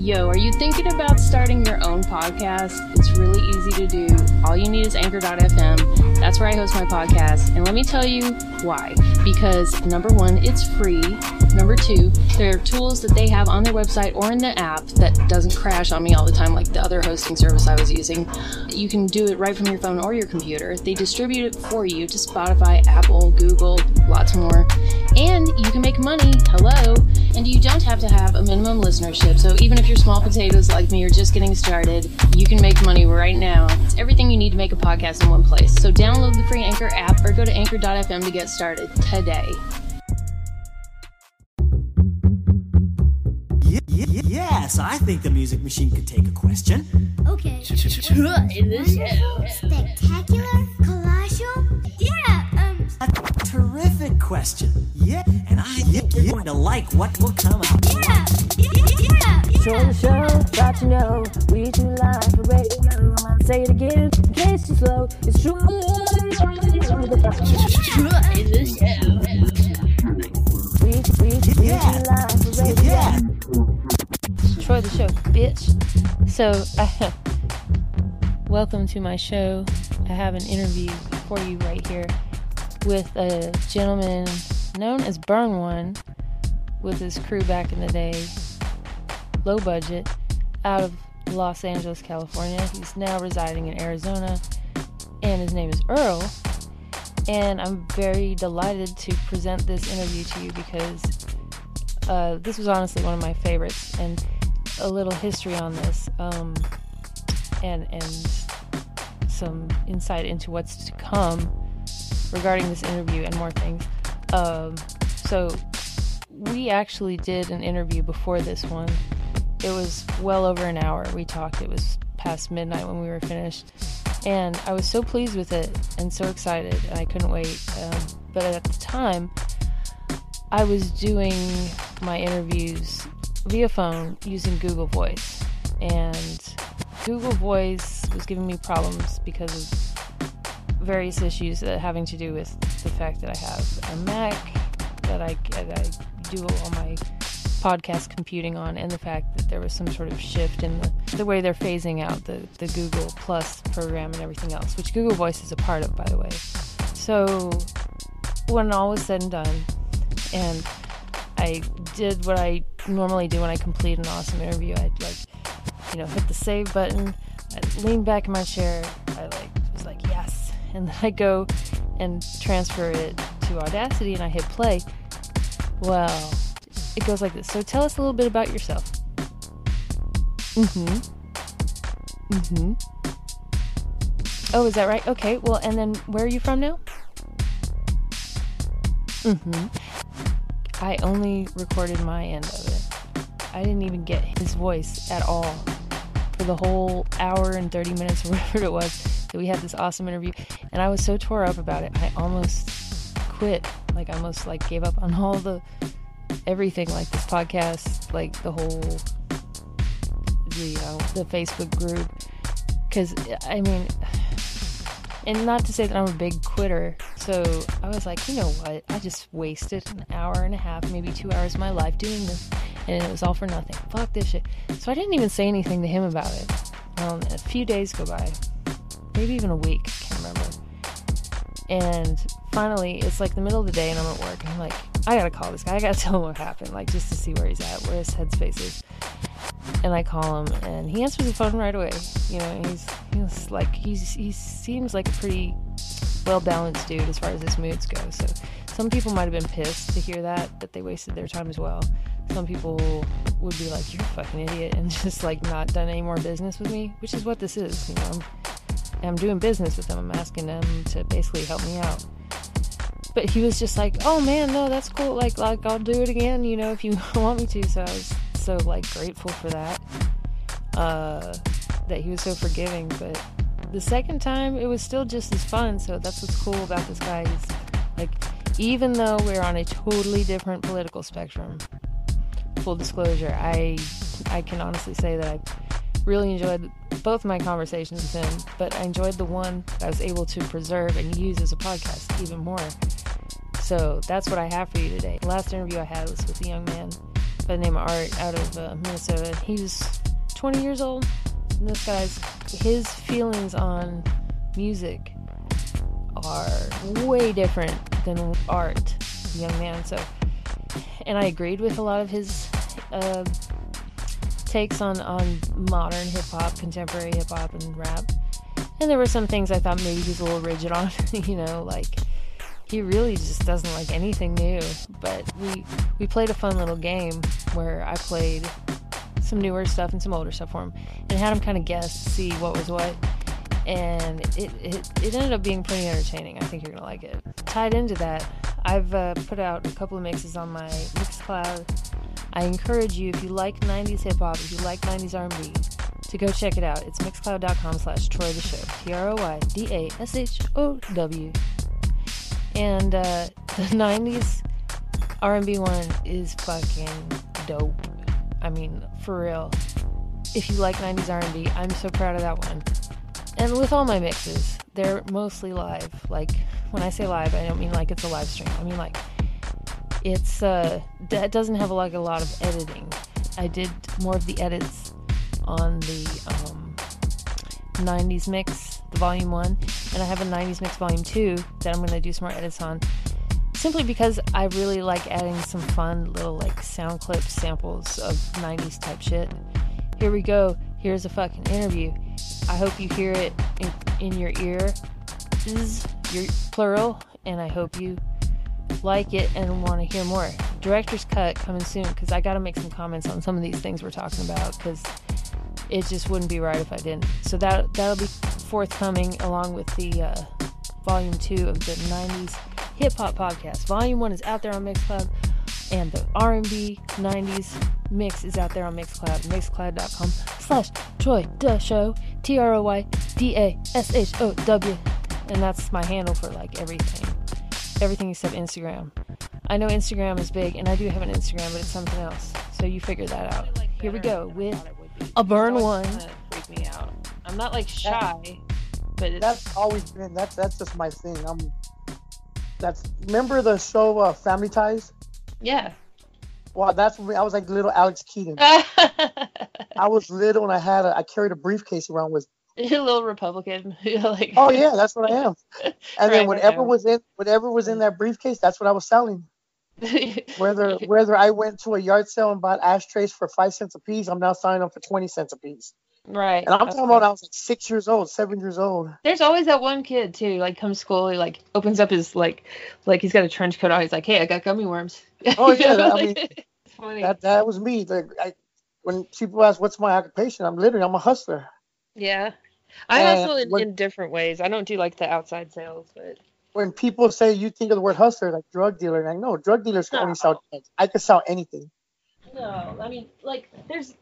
Yo, are you thinking about starting your own podcast? It's really easy to do. All you need is anchor.fm. That's where I host my podcast. And let me tell you why. Because number one, it's free. Number two, there are tools that they have on their website or in the app that doesn't crash on me all the time like the other hosting service I was using. You can do it right from your phone or your computer. They distribute it for you to Spotify, Apple, Google, lots more. And you can make money. Hello. And you don't have to have a minimum listenership. So even if you're small potatoes like me or just getting started, you can make money right now. It's everything you need to make a podcast in one place. So download the free Anchor app or go to anchor.fm to get started today. Yes, I think the music machine could take a question. Okay. Spectacular? Question. Yeah, and I think you're going to like what will come out. yeah, yeah, yeah, yeah. Show the show, got to know. We do live for radio. Say it again, in case you're slow. It's true. We, we, we too Yeah. live for radio. Yeah, Troy the show, bitch. So, welcome to my show. I have an interview for you right here with a gentleman known as Burn One with his crew back in the day, low budget, out of Los Angeles, California. He's now residing in Arizona, and his name is Earle. And I'm very delighted to present this interview to you because uh, this was honestly one of my favorites, and a little history on this, um, and and some insight into what's to come regarding this interview and more things. Um, so we actually did an interview before this one. It was well over an hour. We talked. It was past midnight when we were finished, and I was so pleased with it and so excited, and I couldn't wait. Um, but at the time, I was doing my interviews via phone using Google Voice, and Google Voice was giving me problems because of various issues that having to do with the fact that I have a Mac that I, that I do all my podcast computing on, and the fact that there was some sort of shift in the, the way they're phasing out the, the Google Plus program and everything else, which Google Voice is a part of, by the way. So, when all was said and done, and I did what I normally do when I complete an awesome interview. I'd like, you know, hit the save button. I'd lean back in my chair. And then I go and transfer it to Audacity, and I hit play. Well, it goes like this. So tell us a little bit about yourself. Mm-hmm. Mm-hmm. Oh, is that right? Okay. Well, and then where are you from now? Mm-hmm. I only recorded my end of it. I didn't even get his voice at all for the whole hour and 30 minutes, or whatever it was, we had this awesome interview. And I was so tore up about it, I almost quit. Like, I almost like gave up on all the everything, like this podcast, like the whole the uh, the Facebook group. Because I mean, and not to say that I'm a big quitter. So I was like, you know what? I just wasted an hour and a half, maybe two hours of my life doing this, and it was all for nothing. Fuck this shit. So I didn't even say anything to him about it. Um, a few days go by, maybe even a week. Can't remember. And finally, it's like the middle of the day, and I'm at work, and I'm like, I gotta call this guy. I gotta tell him what happened, like just to see where he's at, where his headspace is. And I call him, and he answers the phone right away. You know, he's he's like he's he seems like a pretty well balanced dude as far as his moods go. So some people might have been pissed to hear that that they wasted their time as well. Some people would be like, "You're a fucking idiot," and just like not done any more business with me, which is what this is. You know, I'm, I'm doing business with them. I'm asking them to basically help me out. But he was just like, "Oh man, no, that's cool. Like, like I'll do it again. You know, if you want me to." So I was so like grateful for that. Uh, that he was so forgiving. But the second time, it was still just as fun. So that's what's cool about this guy. He's like, even though we're on a totally different political spectrum, full disclosure, I I can honestly say that I really enjoyed both my conversations with him, but I enjoyed the one that I was able to preserve and use as a podcast even more. So that's what I have for you today. The last interview I had was with a young man by the name of Art out of uh, Minnesota. He was 20 years old. And this guy's his feelings on music are way different than Art, young man. So, and I agreed with a lot of his uh, takes on on modern hip hop, contemporary hip hop, and rap. And there were some things I thought maybe he's a little rigid on, you know, like he really just doesn't like anything new. But we we played a fun little game where I played some newer stuff and some older stuff for him, and had him kind of guess see what was what. And it, it, it ended up being pretty entertaining. I think you're gonna like it. Tied into that, I've uh, put out a couple of mixes on my Mixcloud. I encourage you, if you like 90s hip hop, if you like 90s R&B, to go check it out. It's mixcloud.com slash Troy Da Show. T R O Y D A S H O W. And uh, the 90s R&B one is fucking dope. I mean, for real. If you like 90s R&B, I'm so proud of that one. And with all my mixes, they're mostly live. Like when I say live, I don't mean like it's a live stream. I mean like it's uh that doesn't have like a lot of editing. I did more of the edits on the um, 90s mix, the volume 1, and I have a 90s mix volume 2 that I'm to do some more edits on simply because I really like adding some fun little like sound clips, samples of 90s type shit. Here we go. Here's a fucking interview. I hope you hear it in, in your ear. Is your plural, and I hope you like it and want to hear more. Director's cut coming soon because I got to make some comments on some of these things we're talking about because it just wouldn't be right if I didn't. So that that'll be forthcoming along with the uh, volume two of the '90s hip hop podcast. Volume one is out there on Mixcloud, and the R&B '90s mix is out there on Mixcloud. Mixcloud.com/slash Troy Da Show. T R O Y D A S H O W, and that's my handle for like everything, everything except Instagram. I know Instagram is big, and I do have an Instagram, but it's something else. So you figure that out. Here we go with a burn one. freak me out. I'm not like shy, but it's, That's always been that's that's just my thing. I'm that's remember the show uh, Family Ties? Yeah. Well, that's when I was like little Alex Keaton. I was little and I had a I carried a briefcase around with. You're a little Republican. You're like, Oh yeah, that's what I am. And Right, then whatever was in whatever was in mm. that briefcase, that's what I was selling. Whether whether I went to a yard sale and bought ashtrays for five cents a piece, I'm now selling them for twenty cents a piece. Right. And I'm talking about I was like six years old, seven years old. There's always that one kid too, like comes to school, he like opens up his like, like he's got a trench coat on. He's like, "Hey, I got gummy worms." Oh, yeah, know, I mean, it's funny. That that was me. Like, I, when people ask what's my occupation, I'm literally I'm a hustler. yeah, I hustle in, what- in different ways. I don't do like the outside sales, but When people say you think of the word hustler, like drug dealer, like no, drug dealers can only sell drugs. I could sell anything. No, I mean, like, there's,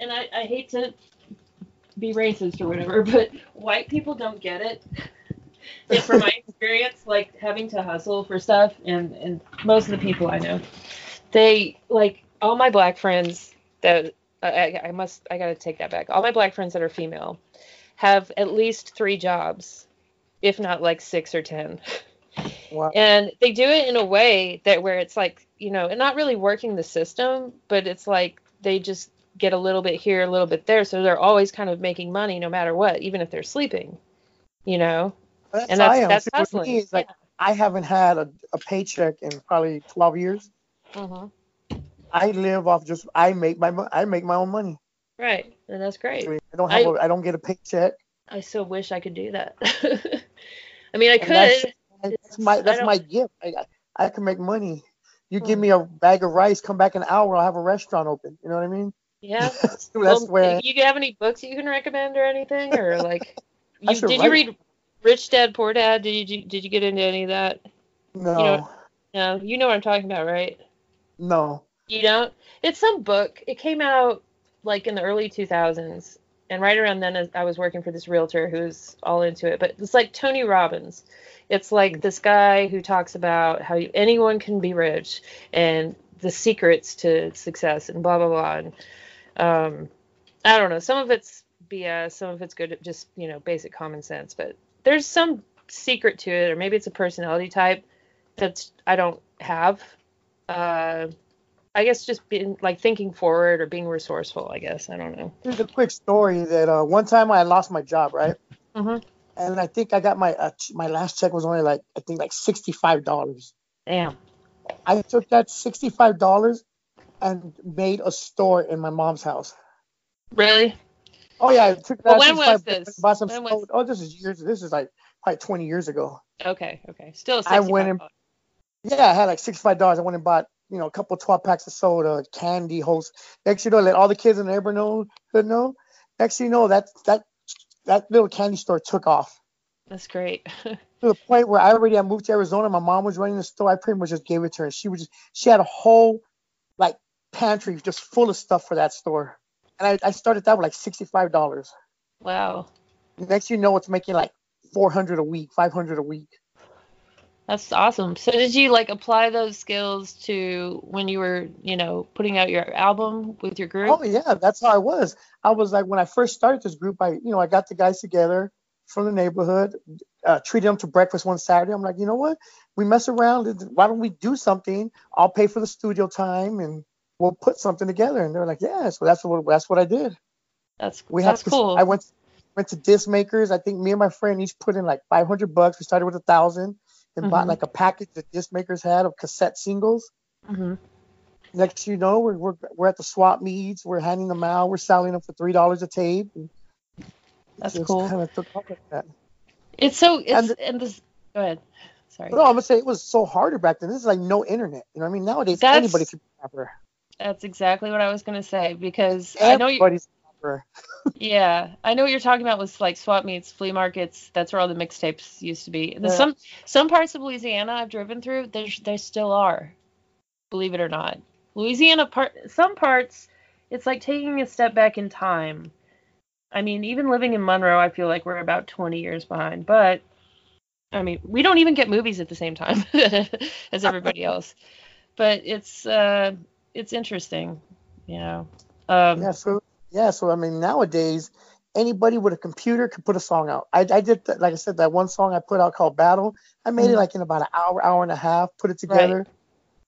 and I, I hate to be racist or whatever, but white people don't get it. And from my experience, like having to hustle for stuff, and and most of the people I know, they like all my black friends that I, I I must I gotta take that back. All my black friends that are female have at least three jobs, if not like six or ten Wow. and they do it in a way that where it's like you know and not really working the system but it's like they just get a little bit here a little bit there so they're always kind of making money no matter what even if they're sleeping you know That's and that's I am. that's hustling me, like I haven't had a, a paycheck in probably 12 years. Mhm. I live off just I make my I make my own money. right and that's great I, mean, I don't have I- a, I don't get a paycheck. i so wish i could do that i mean i And that's- could And That's my that's my gift. I, I I can make money. You give Hmm. me a bag of rice, come back an hour, I'll have a restaurant open. You know what I mean? Yeah that's well, where you have any books that you can recommend or anything or like you, did you read rich dad poor dad did you did you get into any of that no know- no you know what i'm talking about right no. You don't? It's some book. It came out like in the early 2000s. And right around then, I was working for this realtor who's all into it. But it's like Tony Robbins. It's like this guy who talks about how you, anyone can be rich and the secrets to success and blah, blah, blah. And um, I don't know. Some of it's BS. Some of it's good, just, you know, basic common sense. But there's some secret to it. Or maybe it's a personality type that I don't have. Uh, I guess just being like thinking forward or being resourceful. I guess I don't know. Here's a quick story that uh, one time I lost my job, right? Mm-hmm. And I think I got my uh, my last check was only like I think like sixty five dollars. Damn. I took that sixty five dollars and made a store in my mom's house. Really? Oh yeah, I took that. Well, when was 65 this? Bought some When was- Oh, this is years. This is like probably twenty years ago. Okay. Okay. Still. I went in- bucks. Yeah, I had like sixty five dollars. I went and bought you know a couple twelve packs of soda, candy, host. Next you know, let all the kids in the neighborhood know. Know. Next you know, that that that little candy store took off. That's great. to the point where I already had moved to Arizona. My mom was running the store. I pretty much just gave it to her. She was just, she had a whole pantry just full of stuff for that store. And I, I started that with like sixty five dollars. wow. Next you know it's making like four hundred a week, five hundred a week. That's awesome. So did you like apply those skills to when you were, you know, putting out your album with your group? Oh yeah, that's how I was. I was like when I first started this group, I you know I got the guys together from the neighborhood, uh, treated them to breakfast one Saturday. I'm like, you know what? We mess around. Why don't we do something? I'll pay for the studio time and we'll put something together. And they're like, yeah. So that's what that's what I did. That's We that's had cool. I went went to disc makers. I think me and my friend each put in like 500 bucks. We started with a thousand and bought Mhm. like a package that disc makers had of cassette singles. hmm Next, you know, we're, we're we're at the swap meets. We're handing them out. We're selling them for three dollars a tape. That's cool. Kind of took off like that. It's so it's And and, this. Go ahead. Sorry. But no, I'm gonna say it was so harder back then. This is like no internet. You know what I mean? Nowadays, That's- anybody can be a rapper. That's exactly what I was gonna say because I know you. Everybody's. Yeah, I know what you're talking about with like swap meets, flea markets. That's where all the mixtapes used to be. Yeah. Some some parts of Louisiana I've driven through, there there still are. Believe it or not, Louisiana part some parts, it's like taking a step back in time. I mean, even living in Monroe, I feel like we're about 20 years behind. But I mean, we don't even get movies at the same time as everybody else. But it's uh, it's interesting, you know. Um, Yeah. So yeah. So I mean, nowadays, anybody with a computer can put a song out. I, I did that, like I said, that one song I put out called Battle. I made Mhm. it like in about an hour, hour and a half. Put it together,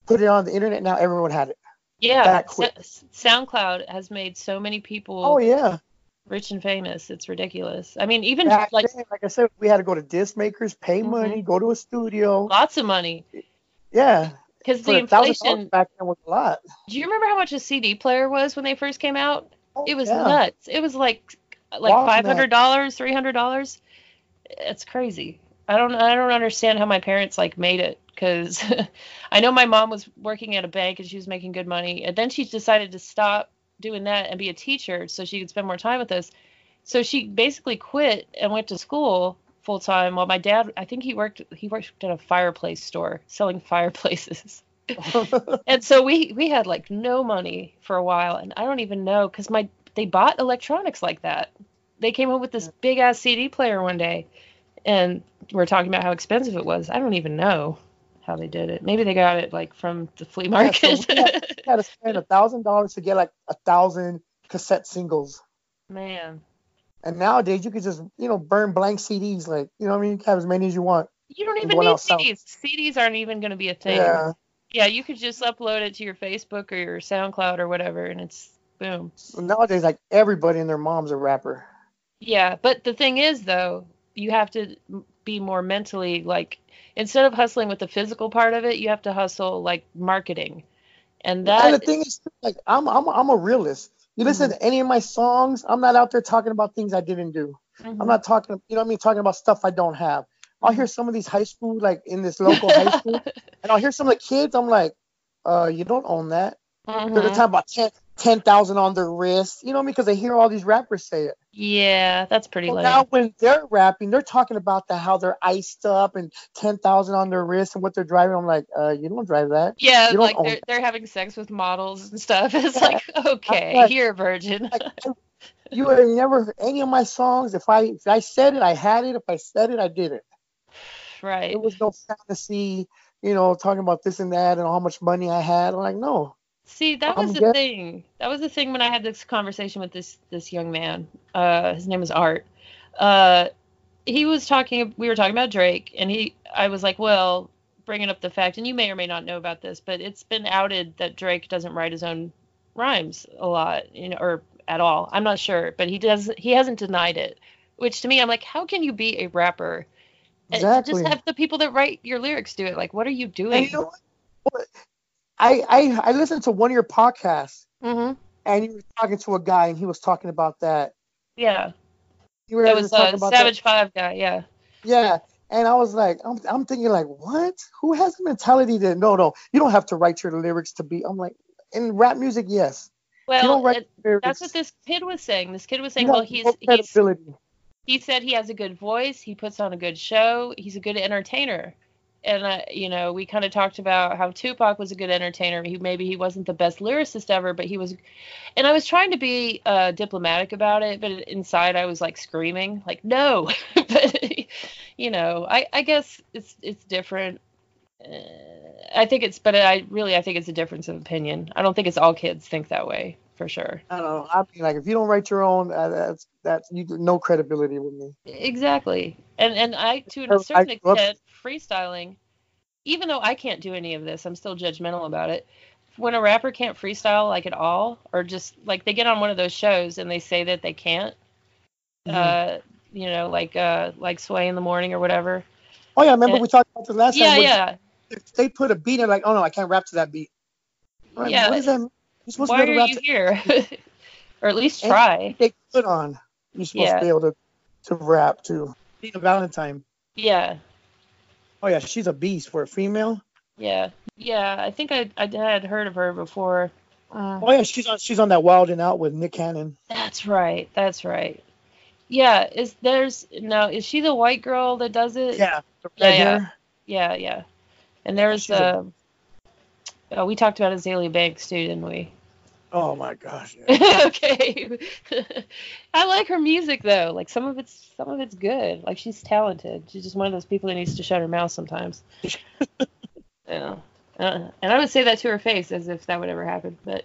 put it on the internet. Now everyone had it. Yeah, quick. SoundCloud has made so many people Oh yeah. rich and famous. It's ridiculous. I mean, even Back like then, like I said, we had to go to disc makers, pay Mhm. money, go to a studio. lots of money Yeah. Because the a thousand dollars inflation. back then was a lot. Do you remember how much a CD player was when they first came out? Oh, It was yeah. nuts. It was like like five hundred dollars, three hundred dollars. It's crazy. I don't I don't understand how my parents like made it because I know my mom was working at a bank and she was making good money, and then she decided to stop doing that and be a teacher so she could spend more time with us. So she basically quit and went to school full time while my dad I think he worked he worked at a fireplace store selling fireplaces. and so we we had like no money for a while and i don't even know because my they bought electronics like that. They came up with this big ass cd player one day and we're talking about how expensive it was. I don't even know how they did it. Maybe they got it like from the flea Yeah, so market. had, had to spend a thousand dollars to get like a thousand cassette singles. man And nowadays you could just, you know, burn blank CDs. Like, you know I mean? You can have as many as you want. you don't even need cds cds aren't even going to be a thing Yeah. yeah you could just upload it to your facebook or your soundcloud or whatever and it's boom So nowadays, like everybody and their mom's a rapper. Yeah, but the thing is though, you have to be more mentally like instead of hustling with the physical part of it, you have to hustle like marketing. And that and the thing is, like, I'm I'm I'm a realist. You listen to any of my songs, I'm not out there talking about things I didn't do. Mhm. I'm not talking, you know what I mean, talking about stuff I don't have. I'll hear some of these high school, like in this local high school, and I'll hear some of the kids. I'm like, uh, you don't own that. Mhm. They're talking about 10 10,000 on their wrist, you know I? Because they hear all these rappers say it. Yeah, that's pretty Well, lame. now when they're rapping, they're talking about the how they're iced up and 10,000 on their wrist and what they're driving. I'm like, uh, you don't drive that. yeah, you don't like they're they're having sex with models and stuff. It's Yeah. like, okay, like- a virgin. Like, you have never any of my songs. If I if I said it, I had it. If I said it, I did it. right. It was no fantasy, you know, talking about this and that and how much money I had. I'm like, no. See, that I'm was the get- thing. That was the thing when I had this conversation with this this young man. Uh, his name is Art. Uh, he was talking. We were talking about Drake, and he. I was like, well, bringing up the fact, and you may or may not know about this, but it's been outed that Drake doesn't write his own rhymes a lot, you know, or at all. I'm not sure, but he does. He hasn't denied it. Which to me, I'm like, how can you be a rapper? and Exactly. Just have the people that write your lyrics do it. Like, what are you doing? you know what? What- I, I I listened to one of your podcasts hmm and you were talking to a guy and he was talking about that. Yeah, You were that was to talk about Savage Five guy. Yeah. Yeah. And I was like, I'm, I'm thinking like, what? Who has the mentality that no, no, you don't have to write your lyrics to be. I'm like, in rap music, yes. Well, it- that's what this kid was saying. This kid was saying, you well, he's he's he said he has a good voice. He puts on a good show. He's a good entertainer. And uh, you know, we kind of talked about how Tupac was a good entertainer. He maybe he wasn't the best lyricist ever, but he was. And I was trying to be uh, diplomatic about it, but inside I was like screaming, like no. but you know, I I guess it's it's different. Uh, I think it's, but I really I think it's a difference of opinion. I don't think it's all kids think that way for sure. I don't know. I mean, like, if you don't write your own, uh, that's that's you no credibility with me. Exactly. And and I to a certain I extent freestyling, even though I can't do any of this, I'm still judgmental about it. When a rapper can't freestyle like at all, or just like they get on one of those shows and they say that they can't, Mhm. uh, you know, like uh like Sway in the morning or whatever. Oh yeah, I remember Yeah. we talked about this last Yeah, time. when yeah. If they put a beat in, like, oh no, I can't rap to that beat. I'm Yeah. What does that mean? You're supposed Why to be are able to you to here? or at least try. they put on. You're supposed Yeah. to be able to, to rap too. Tina Valentine. Yeah. Oh yeah, she's a beast for a female. Yeah. Yeah. I think I I had heard of her before. Uh, Oh yeah, she's on she's on that Wild and Out with Nick Cannon. That's right. That's right. Yeah, is there's no is she the white girl that does it? Yeah, the Yeah, red yeah. hair. Yeah, yeah. And there's She's a- uh oh, we talked about Azealia Banks too, didn't we? Oh my gosh. Yeah. okay. I like her music though. Like some of it's some of it's good. Like she's talented. She's just one of those people that needs to shut her mouth sometimes. yeah. Uh, and I would say that to her face as if that would ever happen. But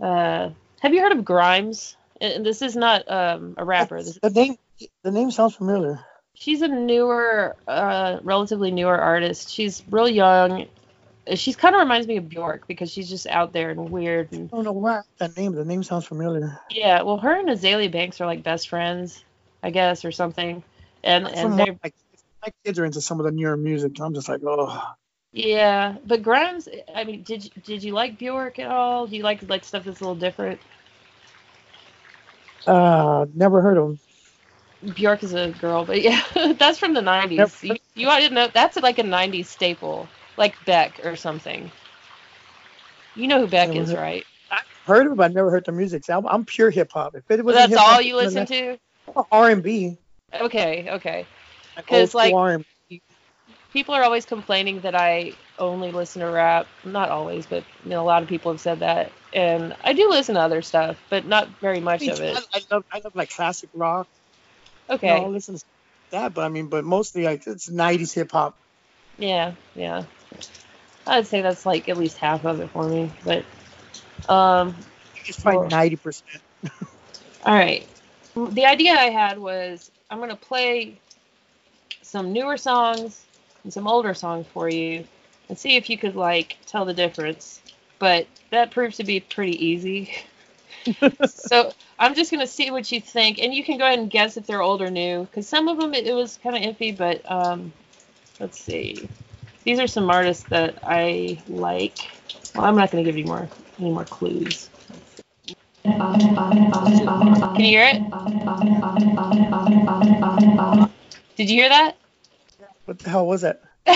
uh, have you heard of Grimes? And this is not um, a rapper. This, The name the name sounds familiar. she's a newer, uh, relatively newer artist. She's real young. She's kind of reminds me of Bjork because she's just out there and weird and I don't know why that name. The name sounds familiar. yeah. Well, her and Azealia Banks are like best friends, I guess, or something. And and they're my, my kids are into some of the newer music. I'm just like, oh, yeah. But Grimes, I mean, did you, did you like Bjork at all? Do you like like stuff that's a little different? uh, never heard of them. Bjork is a girl, but yeah, that's from the '90s. Yep. You, you I didn't know that's like a '90s staple, like Beck or something. You know who Beck Never is, heard- right? I've heard of them, but I never heard the music. So I'm, I'm pure hip hop. If it was that's all you listen to? R and B. Okay, okay. Like 'Cause, old school like- R&B. People are always complaining that I only listen to rap. Not always, but you know, a lot of people have said that, and I do listen to other stuff, but not very much Me of it. I, I love I love like classic rock. Okay. You know, I'll listen to that, but I mean, but mostly like it's '90s hip hop. Yeah, yeah. I'd say that's like at least half of it for me. But um It's probably ninety percent. all right. The idea I had was I'm gonna play some newer songs and some older songs for you and see if you could like tell the difference. But that proves to be pretty easy. so I'm just gonna see what you think, and you can go ahead and guess if they're old or new, because some of them it, it was kind of iffy. But um, let's see. These are some artists that I like. Well, I'm not gonna give you more any more clues. Can you hear it? Did you hear that? What the hell was that?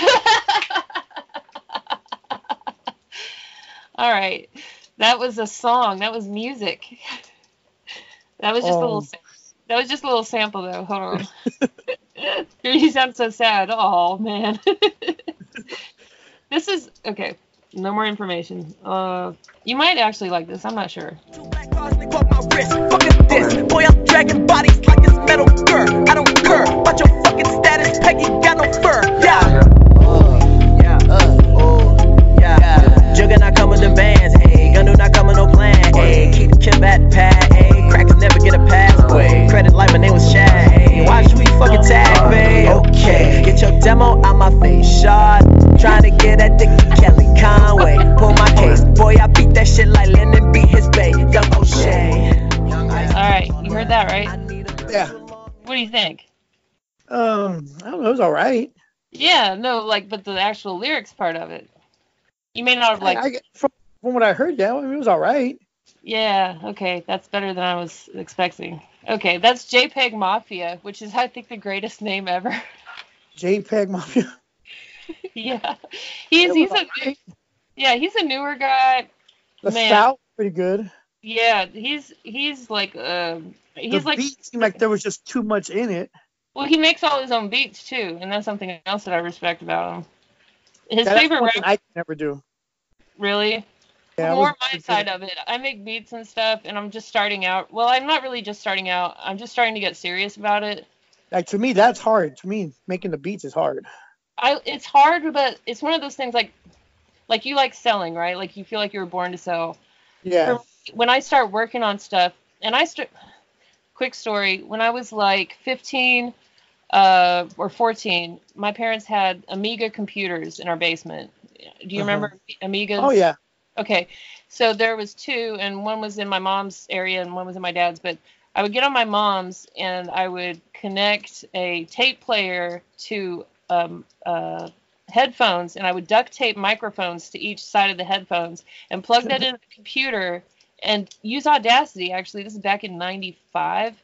All right. That was a song. That was music. That was just a little. Oh. That was just a little sample, though. Hold on. you sound so sad. Oh man. This is okay. No more information. Uh, you might actually like this. I'm not sure. Two black cars, they broke my wrist. Fuck is this? Boy, I'm dragging bodies like it's metal girl. I don't care about your fucking status. Peggy got no fur. Yeah. Yeah. Oh. Yeah. Jugger not coming to bands. Ayy. Gun do not coming no plan. Ayy. Keep the chip at pad. Ayy. Cracks never get a pass. Way. Credit like my name was Shaq. Ayy. Why should we fucking tag, babe? okay. Get your demo out my face, shot. Trying to get at Dick Kelly Conway. Pull my case, boy, I beat that shit like Lennon beat his bae. Young O'Shea. All right, you heard that, right? Yeah. What do you think? Um, I don't know. It was all right. Yeah, no, like, but the actual lyrics part of it. You may not have like, I, I, from, from what I heard, yeah, I mean, it was all right. yeah, okay, that's better than I was expecting. Okay, that's JPEG Mafia, which is I think the greatest name ever. JPEG Mafia. yeah, he's he's a right. yeah he's a newer guy. The Man. style pretty good. Yeah, he's he's like um he's the like beat seemed like there was just too much in it. well he makes all his own beats too, and that's something else that I respect about him. His That's favorite rap I can never do. really Yeah, more my side of it. I make beats and stuff, and I'm just starting out. Well, I'm not really just starting out. I'm just starting to get serious about it. Like to me, that's hard. To me, making the beats is hard. I it's hard, but it's one of those things like like you like selling, right? Like you feel like you were born to sell. Yeah. When I start working on stuff, and I start quick story, when I was like 15 uh, or 14, my parents had Amiga computers in our basement. Do you Uh-huh. remember Amigas? Oh yeah. Okay, so there was two, and one was in my mom's area and one was in my dad's. But I would get on my mom's and I would connect a tape player to um, uh, headphones, and I would duct tape microphones to each side of the headphones and plug that into the computer and use Audacity. Actually, this is back in '95,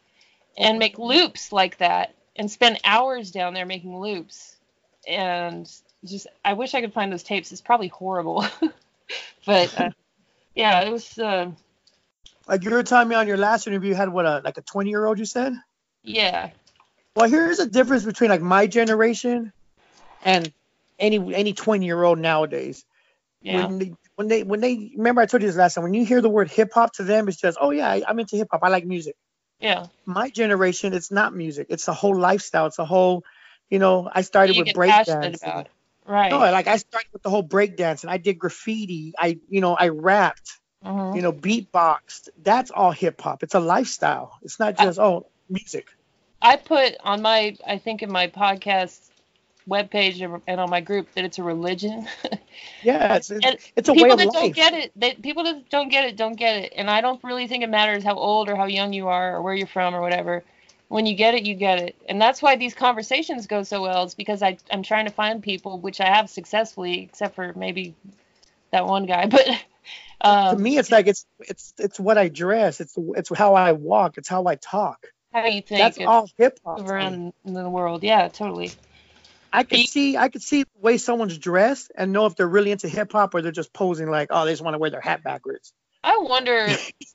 and make loops like that and spend hours down there making loops. And just, I wish I could find those tapes. It's probably horrible. but uh, yeah, it was. Uh, Like you were telling me on your last interview, you had what a like a 20 year old. You said. yeah, Well, here's the difference between like my generation and any any 20 year old nowadays. yeah, When they, when they when they remember I told you this last time. When you hear the word hip hop to them, it's just oh yeah, I, I'm into hip hop. I like music. yeah. My generation, it's not music. It's a whole lifestyle. It's a whole, you know. I started you with get break passionate dance. about. Right. No, like I started with the whole breakdance and I did graffiti. I you know I rapped. Mhm. You know beatboxed. That's all hip hop. It's a lifestyle. It's not just oh music. I put on my, I think in my podcast webpage and on my group that it's a religion. Yeah, it's it's, it's a people way of that life. don't get it, they, people that don't get it, don't get it. And I don't really think it matters how old or how young you are or where you're from or whatever. When you get it, you get it. And that's why these conversations go so well. It's because I, I'm trying to find people, which I have successfully, except for maybe that one guy. But um, to me, it's like it's it's it's what I dress. It's it's how I walk. It's how I talk. how you think That's all hip hop. around in the world. Yeah, totally. I could see I could see the way someone's dressed and know if they're really into hip hop or they're just posing like, oh, they just want to wear their hat backwards. I wonder,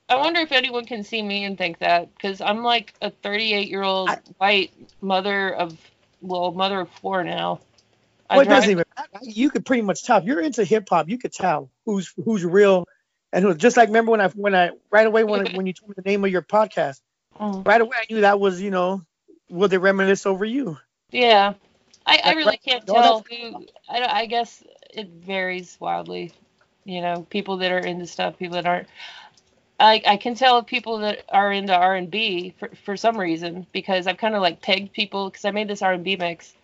I wonder if anyone can see me and think that because I'm like a 38 year old white mother of, well, mother of four now. I Well, it drive- doesn't even. You could pretty much tell if you're into hip hop. You could tell who's who's real and who. Just like remember when I when I right away when when you told me the name of your podcast, Mm. right away I knew that was you know will they reminisce over you? Yeah, I, I really right- can't tell who. I, I guess it varies wildly. You know, people that are into stuff, people that aren't. I, I can tell people that are into R and B for for some reason because I've kind of like pegged people because I made this R and B mix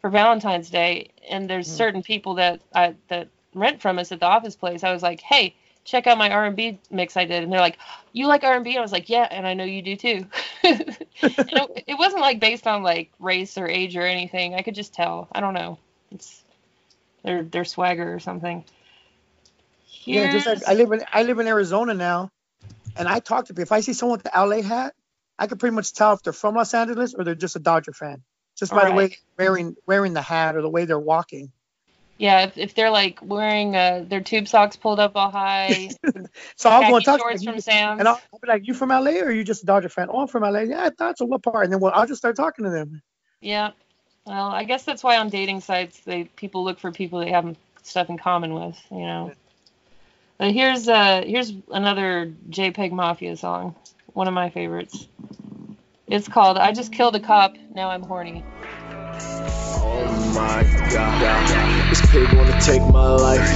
for Valentine's Day, and there's Mhm. certain people that I that rent from us at the office place. I was like, hey, check out my R and B mix I did, and they're like, you like R and B? I was like, yeah, and I know you do too. it, it wasn't like based on like race or age or anything. I could just tell. I don't know. It's their their swagger or something. Yeah, just like I live in I live in Arizona now, and I talk to people. If I see someone with the LA hat, I can pretty much tell if they're from Los Angeles or they're just a Dodger fan, just by the way Right. wearing wearing the hat or the way they're walking. yeah, if, if they're like wearing uh, their tube socks pulled up all high, So I'll go and talk to shorts them. from Sam's. And I'll, I'll be like, "You from LA or are you just a Dodger fan?" "Oh, I'm from LA." "Yeah, I thought so. What part?" And then well, I'll just start talking to them. Yeah. Well, I guess that's why on dating sites they people look for people they have stuff in common with, you know. But here's uh here's another JPEG Mafia song, one of my favorites. It's called I Just Killed a Cop, Now I'm Horny. Oh my god. This pig wanna take my life.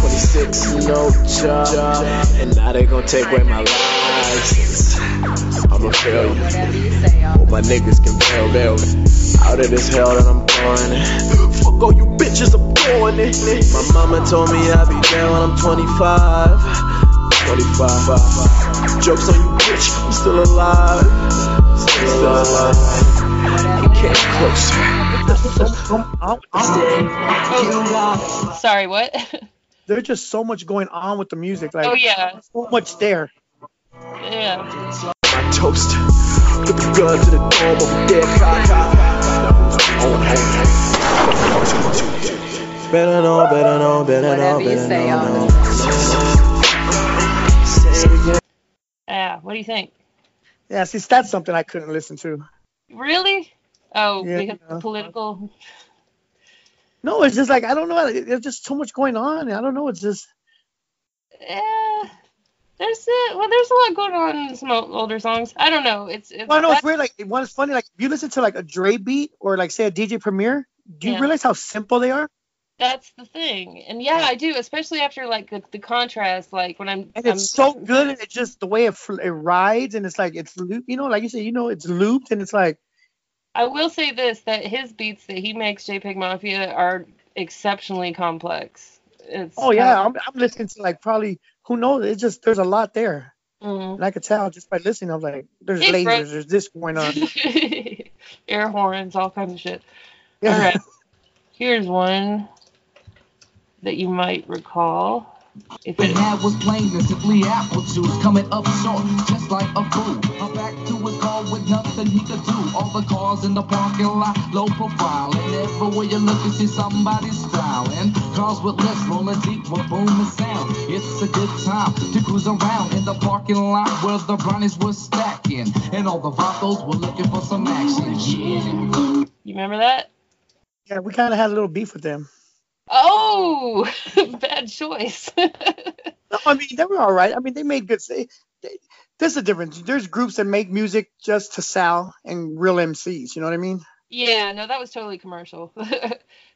26, no job. And now they gonna take away my license. I'm I'ma fail you. Whatever you say, Or my niggas can bail, bail. Out of this hell that I'm in. Fuck all you bitches, I'm going. My mama told me I'll be there when I'm 25. 25. Jokes on you, bitch. I'm still alive. Still alive. Get closer. Sorry, what? There's just so much going on with the music. Like oh yeah, so much there. yeah. My toast. Put the gun to the dome of a dead cop. Hey. Better know, better know, better know, Whatever you better say, know. Yeah. What do you think? Yeah, see, that's something I couldn't listen to. Really? Oh, Yeah. because of political. No, it's just like I don't know. There's just so much going on. I don't know. It's just Yeah. There's a, well, there's a lot going on in some older songs. I don't know. It's it's. well, I know it's weird. Like one is funny. Like if you listen to like a Dre beat or like say a DJ Premier, do you Yeah. realize how simple they are? That's the thing, and yeah, I do, especially after like the, the contrast, like when I'm. And I'm it's so good. And it's just the way it, fl- it rides, and it's like it's loop. You know, like you say, you know, it's looped, and it's like I will say this: that his beats that he makes, JPEG Mafia, are exceptionally complex. It's oh yeah, I'm, I'm listening to like probably who knows. It's just there's a lot there, Mhm. and I could tell just by listening. I'm like, there's Hey, lasers, bro. there's this going on. air horns, all kinds of shit. Yeah. All right, here's one that you might recall. If What it, had was plain and simply apple juice coming up short, just like a fool. A back to his car with nothing he could do. All the cars in the parking lot, low profile. And everywhere you look, you see somebody styling. Cars with lips rolling deep with booming sound. It's a good time to cruise around in the parking lot where the brownies were stacking. And all the vatos were looking for some action. You remember that? yeah, we kind of had a little beef with them. Oh, bad choice. No, I mean they were all right. I mean they made good. They, they, there's a difference. There's groups that make music just to sell and real MCs. You know what I mean? yeah, no, that was totally commercial.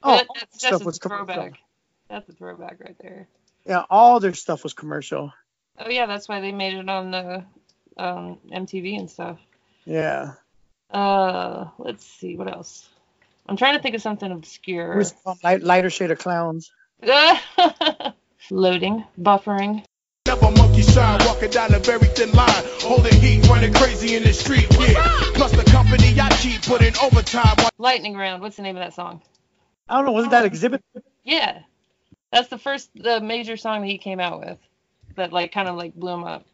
Oh, that that's stuff a was commercial. throwback. That's a throwback right there. Yeah, all their stuff was commercial. Oh yeah, that's why they made it on the um, MTV and stuff. Yeah. Uh, let's see what else. I'm trying to think of something obscure. Was um, light, lighter shade of clowns. Loading, buffering. Never monkey shine, walking down a very thin line, holding heat, running crazy in the street. Yeah, plus the company I keep putting overtime. Lightning round. What's the name of that song? I don't know. Wasn't that Xzibit? Yeah, that's the first the major song that he came out with that like kind of like blew him up.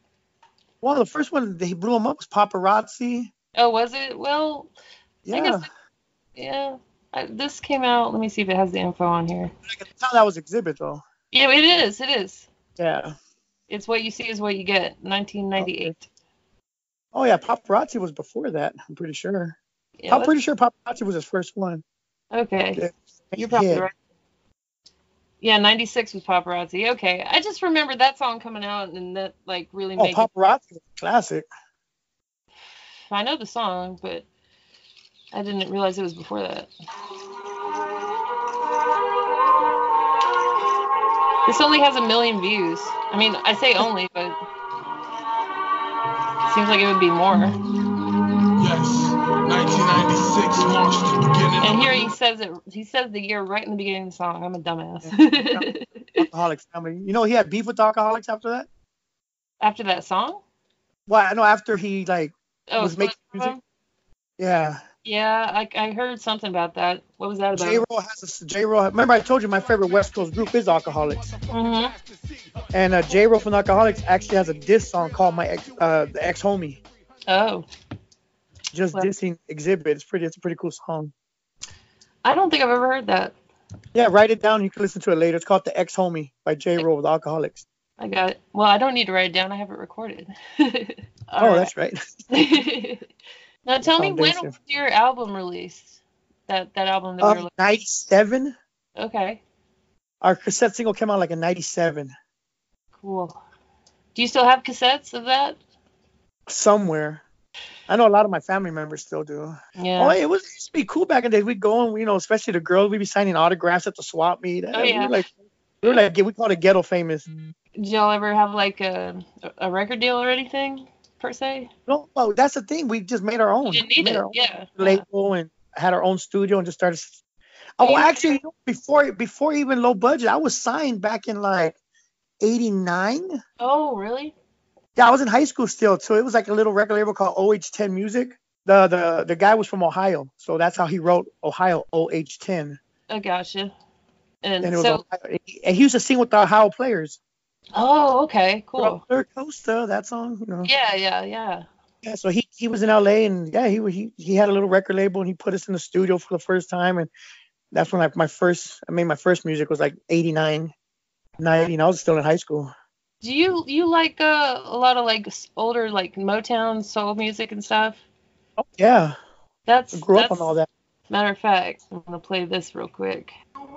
Well, the first one that he blew him up was Paparazzi. Oh, was it? Well, I Yeah. guess yeah. I, this came out. Let me see if it has the info on here. I can tell that was Xzibit though. Yeah, it is. It is. Yeah. It's what you see is what you get. 1998. Oh yeah, Paparazzi was before that. I'm pretty sure. Yeah, I'm pretty sure Paparazzi was his first one. Okay. Yeah. You're probably Hit. right. Yeah, 96 was Paparazzi. Okay. I just remember that song coming out and that like really Oh, made Paparazzi a classic. I know the song, but I didn't realize it was before that. This only has a million views. I mean, I say only, but seems like it would be more. Yes, 1996 marched the beginning. And here he says it. He says the year right in the beginning of the song. I'm a dumbass. Alkaholiks family. You know he had beef with Alkaholiks after that. After that song? Well, I know after he like Oh, was making Split music. Yeah. Yeah, I, I heard something about that. What was that about? J? Roll has a J-Ro. Remember I told you my favorite West Coast group is Alkaholiks, hmm and uh, J-Ro from Alkaholiks actually has a diss song called My Ex, uh, the Ex Homie, Oh, just Well- dissing Xzibit. It's pretty. It's a pretty cool song. I don't think I've ever heard that. Yeah, write it down. You can listen to it later. It's called The Ex Homie by J-Ro with Alkaholiks. I got it. Well, I don't need to write it down. I have it recorded. oh, that's right. now tell me when was your album released? That that album that we were Um, looking. '97. Okay, Our cassette single came out like in '97 cool. Do you still have cassettes of that? somewhere. I know a lot of my family members still do. Yeah. Oh, it was it used to be cool back in the day. We'd go and you know, especially the girls, we'd be signing autographs at the swap meet. Oh, we yeah. were like, we were like, we called it ghetto famous. Did y'all ever have like a a record deal or anything? Per se. No, oh, that's the thing. We just made our own. You didn't need made it. our own Yeah. label and had our own studio and just started. Oh, Yeah. actually, you know, before before even low budget, I was signed back in like '89. Oh, really? Yeah, I was in high school still, so it was like a little record label called OH10 Music. The the the guy was from Ohio, so that's how he wrote Ohio OH10. I gotcha. And, And it was so, Ohio, and he used to sing with the Ohio players. Oh, okay, cool. Roller Coaster, that song, you know. Yeah, yeah, yeah. Yeah, so he he was in LA and yeah, he wa- he he had a little record label and he put us in the studio for the first time and that's when like my first I made my first music was like 89 90 and I was still in high school. Do you you like uh, a lot of like older like Motown soul music and stuff? Oh, yeah, That's I grew up on all that. Matter of fact, I'm gonna play this real quick. 20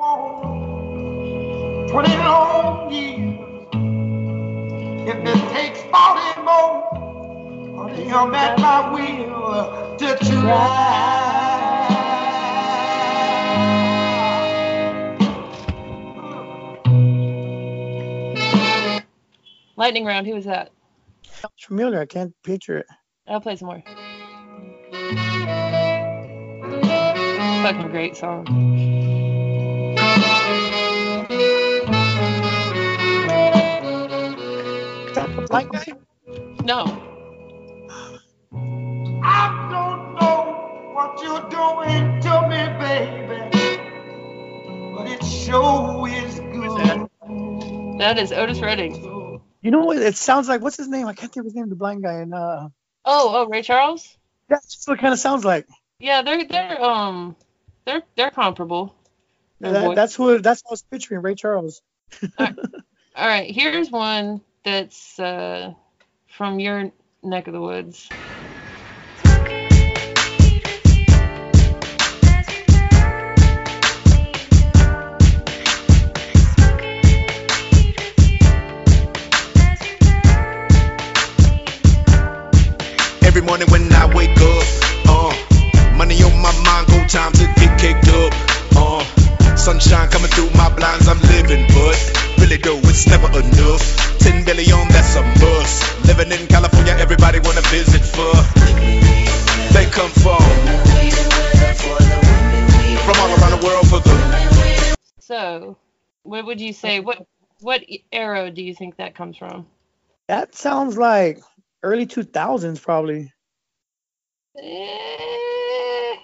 long years. If it takes 40 more, I'm at my will to try. Lightning round. Who was that? It's familiar. I can't picture it. I'll play some more. Fucking great song. Black guy? No. I don't know what you're doing to me, baby, but it sure is good. That is Otis Redding. You know what? It sounds like what's his name? I can't think of his name. The blind guy and uh, Oh, oh, Ray Charles? that's what it kind of sounds like. Yeah, they're they're um they're they're comparable. Their That, that's who. That's what I was picturing. Ray Charles. All right, here's one that's uh from your neck of the woods. Every morning when I wake up, uh, money on my mind, go time to get caked up. Uh, sunshine coming through my blinds, I'm living, but really though it's never enough. Ten billion, that's a must. Living in California, everybody wanna visit for. They come from from all around the world for the. So, what would you say? What what era do you think that comes from? That sounds like early 2000s, probably. Eh,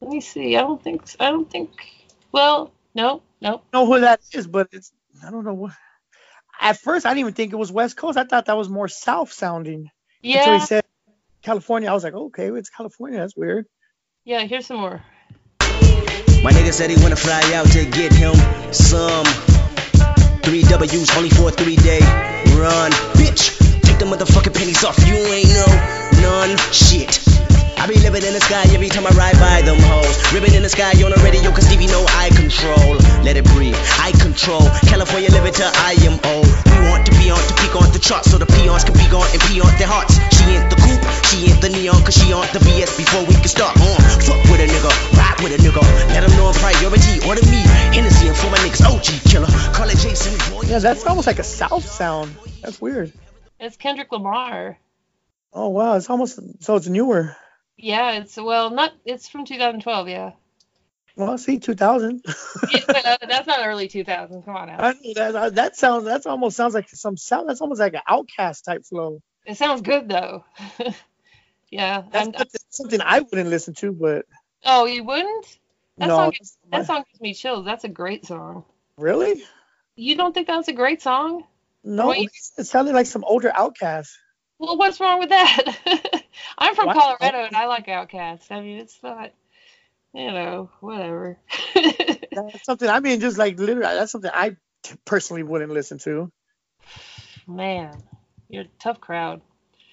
let me see. I don't think. I don't think. Well, no, no. know who that is, but it's I don't know what. At first, I didn't even think it was West Coast. I thought that was more South sounding. Yeah. Until Yeah, he said California, I was like, okay, it's California. That's weird. yeah. Here's some more. My nigga said he wanna fly out to get him some three W's only for a three day run. Bitch, take the motherfucking pennies off. You ain't no none shit. I be living in the sky every time I ride by them hoes. Ribbon in the sky on the radio, cause Stevie know I control. Let it breathe, I control. California living till I am old. We want to be on to peak on the charts so the peons can be gone and pee on their hearts. She ain't the coupe, she ain't the neon, cause she on the VS before we can start on. Fuck with a nigga, ride with a nigga. Let them know I'm priority. Order me, Hennessy and for my niggas, OG killer. Call it Jason. Boy, Yeah, that's almost like a South sound. That's weird. It's Kendrick Lamar. Oh wow, it's almost so it's newer. Yeah, it's well, not. It's from 2012. Yeah. Well, see, 2000. yeah uh, that's not early 2000. Come on now. I that that sounds that's almost sounds like some sound. That's almost like an OutKast type flow. It sounds good though. yeah. That's I'm- not- something I wouldn't listen to, but oh, you wouldn't? That no, song. That song gives me chills. That's a great song. really? You don't think that's a great song? No, it sounded like some older OutKast. Well, what's wrong with that? I'm from Why- Colorado and I like OutKasts. I mean, it's not, you know, whatever. That's something. I mean, just like literally, that's something I personally wouldn't listen to. Man, you're a tough crowd.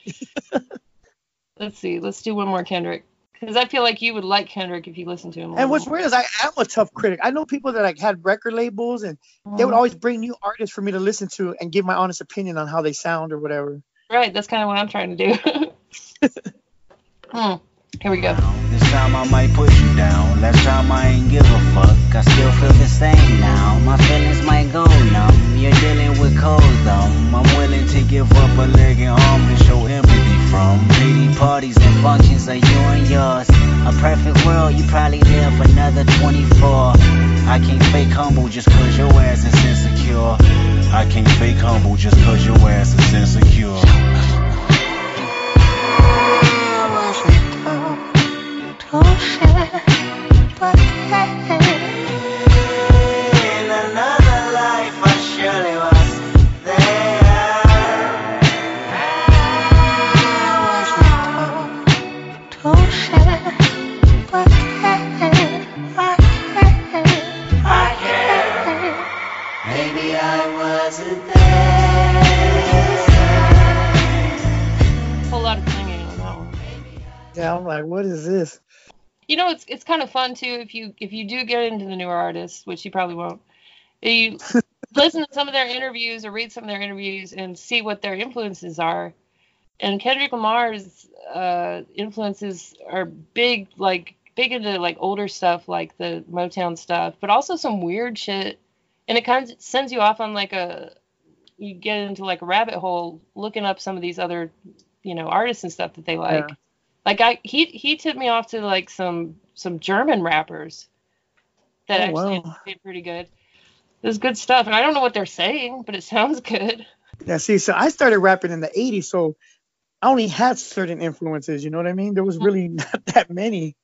let's see. Let's do one more Kendrick. Because I feel like you would like Kendrick if you listen to him. And what's weird is I am a tough critic. I know people that like had record labels and they would Mhm. always bring new artists for me to listen to and give my honest opinion on how they sound or whatever. Right, that's kind of what I'm trying to do. Hmm, Here we go. This time I might put you down. Last time I ain't give a fuck. I still feel the same now. My feelings might go numb. You're dealing with cold dumb. I'm willing to give up a leg and arm to show empathy from. Lady parties and functions are you and yours. A perfect world, you probably live another 24. I can't fake humble just cause your ass is insecure. I can't fake humble just cause your ass is insecure. Yeah, I'm like, what is this? You know, it's it's kind of fun too if you if you do get into the newer artists, which you probably won't. You listen to some of their interviews or read some of their interviews and see what their influences are. And Kendrick Lamar's uh, influences are big, like big into like older stuff, like the Motown stuff, but also some weird shit. And it kind of sends you off on like a you get into like a rabbit hole looking up some of these other, you know, artists and stuff that they like. Yeah. Like I he he tipped me off to like some some German rappers that Oh, actually wow. did pretty good. There's good stuff, and I don't know what they're saying, but it sounds good. Yeah, see, so I started rapping in the 80s, so I only had certain influences, you know what I mean? There was really mm-hmm. not that many.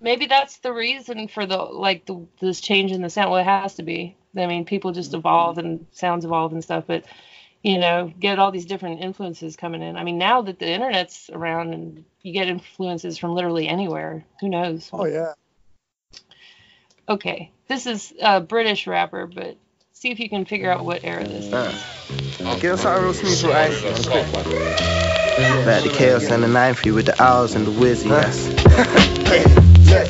Maybe that's the reason for the like the this change in the sound. Well, it has to be. I mean, people just mm-hmm. evolve and sounds evolve and stuff, but you know, get all these different influences coming in. I mean, now that the internet's around and you get influences from literally anywhere, who knows? Oh, yeah. Okay, this is a British rapper, but see if you can figure out what era this is. Get us something real smooth ice. Back to chaos and the 90 with the owls and the whizzy. Yes.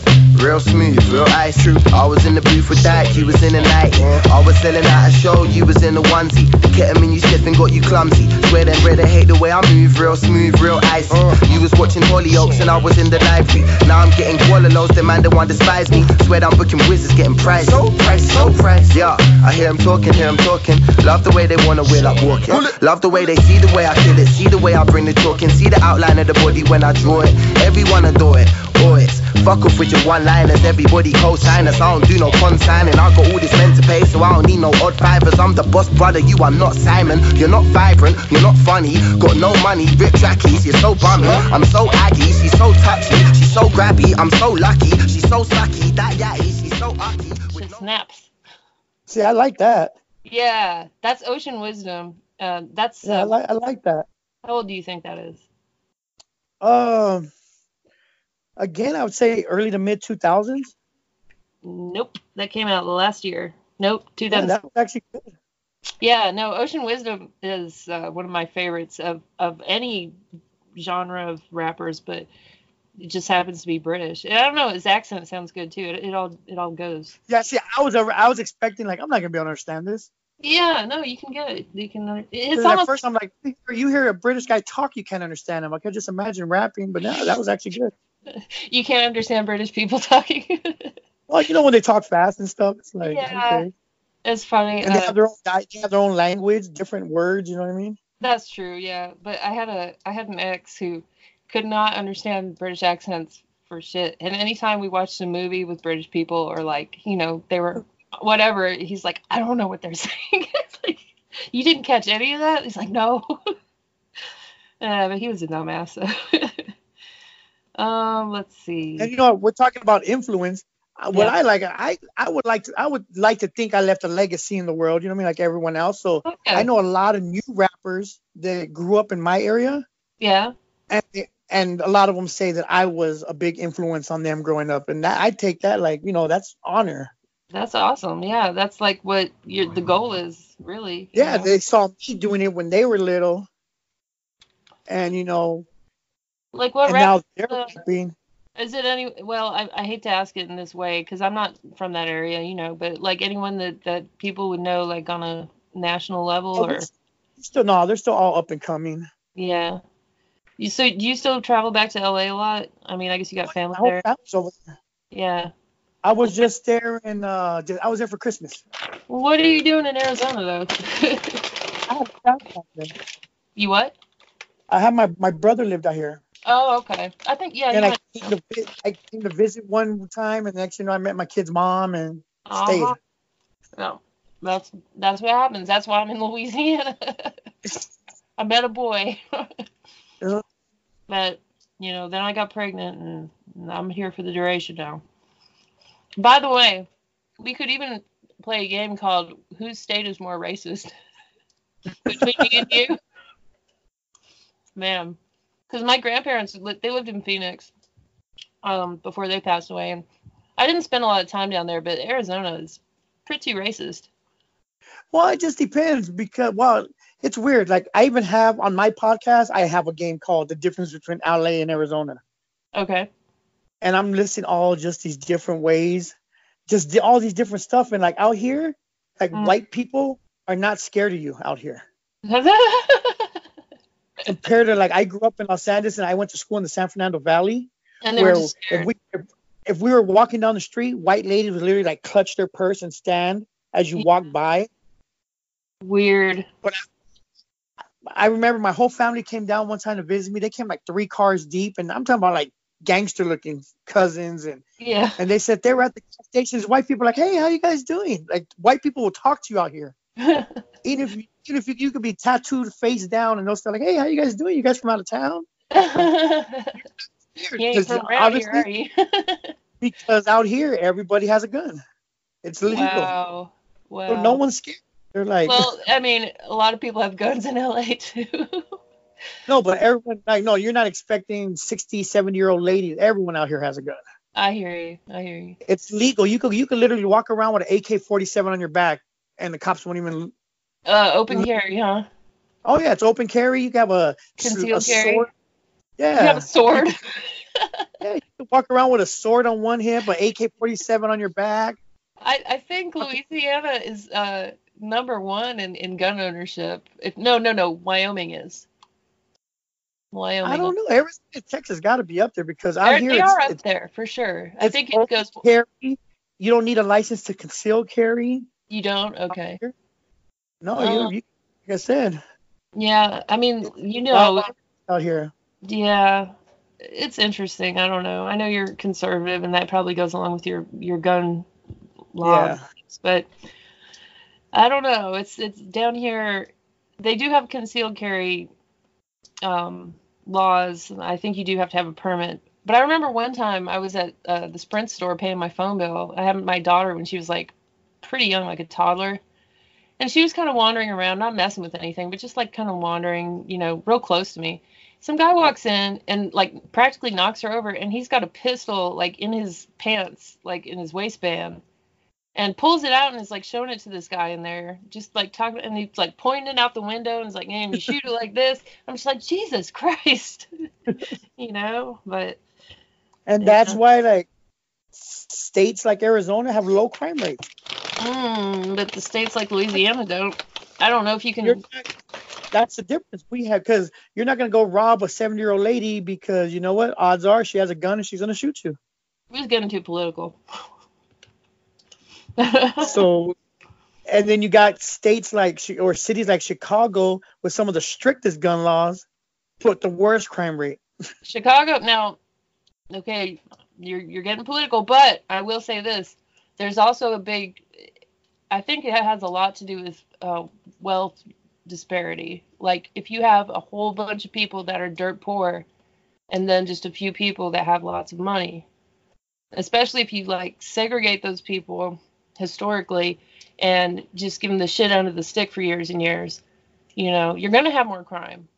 Real smooth, real ice true. I was in the booth with Dyke, you was in the night. I was selling out a show, you was in the onesie. The ketamine you sniffing got you clumsy. Swear them brother hate the way I move, real smooth, real icy. You was watching Hollyoaks and I was in the library. Now I'm getting Kuala lows, the man the one despise me. Swear I'm booking wizards, getting pricey. So pricey, so pricey. Yeah, I hear hear 'em talking, hear 'em talking. Love the way they wanna wheel up walking. Love the way they see the way I kill it, see the way I bring the talking, see the outline of the body when I draw it. Everyone adore it, boys. Fuck off with your one-liners, everybody co-signers. I don't do no consigning. I got all this men to pay, so I don't need no odd fivers. I'm the boss brother, you are not Simon. You're not vibrant, you're not funny. Got no money, rip trackies, you're so bummy. I'm so aggy, she's so touchy, she's so grabby. I'm so lucky, she's so sucky. That yatty, she's so ucky. Shit snaps. See, I like that. Yeah, that's Ocean Wisdom. Uh, that's Yeah, I uh, like I like that. how old do you think that is? Um, again, I would say early to mid 2000s. Nope, that came out last year. Nope, Yeah, 2000. that was actually good. Yeah, no, Ocean Wisdom is uh, one of my favorites of, of any genre of rappers, but it just happens to be British. And I don't know, his accent sounds good too. It, it all it all goes. Yeah, see, I was I was expecting like I'm not gonna be able to understand this. Yeah, no, you can get it. You can. It's 'Cause at first I'm like, you hear a British guy talk, you can't understand him. I could just imagine rapping, but no, that was actually good. you can't understand British people talking. Well, you know when they talk fast and stuff, it's like Yeah. okay. it's funny. And they uh, have their own they have their own language, different words. You know what I mean? That's true, yeah. But I had a I had an ex who could not understand British accents for shit. And anytime we watched a movie with British people or like, you know, they were whatever, he's like, I don't know what they're saying. it's like you didn't catch any of that? He's like, No. uh, but he was a dumbass. So. Um, let's see. And you know, we're talking about influence. Uh, What Yeah. I like, I I would like to, I would like to think I left a legacy in the world. You know what I mean? Like everyone else. So I know a lot of new rappers that grew up in my area, Yeah. and and a lot of them say that I was a big influence on them growing up, and that I take that like you know that's honor. That's awesome. Yeah, that's like what your the goal is, really. Yeah, know? they saw me doing it when they were little, and you know, like what and now they're rapping. Is it any? Well, I, I hate to ask it in this way because I'm not from that area, you know. But like anyone that that people would know, like on a national level, Oh, or still no, they're still all up and coming. yeah, You so do you still travel back to LA a lot? I mean, I guess you got family My there. there. Yeah. I was just there and uh just, I was there for Christmas. What are you doing in Arizona though? I had family out there. you what? I have my my brother lived out here. Oh, okay. I think yeah. and I came, to, vi- I came to visit one time, and next you know I met my kid's mom and stayed. Uh-huh. No, that's that's what happens. That's why I'm in Louisiana. I met a boy. Yeah. But you know, then I got pregnant, and I'm here for the duration now. By the way, we could even play a game called "Whose State is More Racist?" between me and you. Man, because my grandparents they lived in Phoenix um, before they passed away, and I didn't spend a lot of time down there. But Arizona is pretty racist. Well, it just depends because well, it's weird. Like I even have on my podcast, I have a game called "The Difference Between LA and Arizona," Okay. and I'm listing all just these different ways, just all these different stuff. And like out here, like Mm. white people are not scared of you out here. Compared to like I grew up in Los Angeles and I went to school in the San Fernando Valley. And they were where if we if, we were walking down the street, white ladies would literally like clutch their purse and stand as you walk mm-hmm. by. Weird. But I remember my whole family came down one time to visit me. They came like three cars deep, and I'm talking about like gangster looking cousins and Yeah. and they said they were at the stations. White people like, hey, how you guys doing? Like white people will talk to you out here. Even if you, even if you, you could be tattooed face down and they'll say like, hey, how you guys doing? You guys from out of town? Because from around here, are you? Because out here everybody has a gun. It's legal. wow. Wow. So no one's scared. They're like, Well, I mean, a lot of people have guns in LA too. no, but everyone like, no, you're not expecting 60, 70 year old ladies. Everyone out here has a gun. I hear you. I hear you. It's legal. You could you could literally walk around with an AK-47 on your back, and the cops won't even. Uh, open carry, huh? Oh yeah, it's open carry. You have a, Concealed a carry? sword. Yeah. You have a sword. Yeah, you can walk around with a sword on one hip, an AK-47 on your back. I, I think Louisiana is uh number one in, in gun ownership. If, no, no, no. Wyoming is. Wyoming. I don't know. Arizona, Texas got to be up there because They're- here they it's, are up it's, there for sure. I think it goes. carry. You don't need a license to conceal carry. You don't? Okay. No, Oh. you, you like I said, Yeah. I mean, you know, out here. Yeah, it's interesting. I don't know. I know you're conservative, and that probably goes along with your your gun law, Yeah. but I don't know. It's it's down here. They do have concealed carry um, laws. I think you do have to have a permit. But I remember one time I was at uh, the Sprint store paying my phone bill. I had my daughter when she was like pretty young, like a toddler. And she was kind of wandering around, not messing with anything, but just like kind of wandering, you know, real close to me. Some guy walks in and like practically knocks her over, and he's got a pistol like in his pants, like in his waistband, and pulls it out and is like showing it to this guy in there, just like talking, and he's like pointing out the window and he's like, "Man, you shoot it like this." I'm just like, Jesus Christ, you know. But And that's why like states like Arizona have low crime rates. Mm, but the states like Louisiana don't. I don't know if you can. Not- that's the difference we have because you're not gonna go rob a 70 year old lady because you know what? Odds are she has a gun and she's gonna shoot you. Who's getting too political? So, and then you got states like or cities like Chicago with some of the strictest gun laws, but the worst crime rate. Chicago now, okay, you're you're getting political, but I will say this: there's also a big. I think it has a lot to do with uh, wealth disparity. Like if you have a whole bunch of people that are dirt poor, and then just a few people that have lots of money, especially if you like segregate those people historically and just give them the shit under the stick for years and years, you know, you're gonna have more crime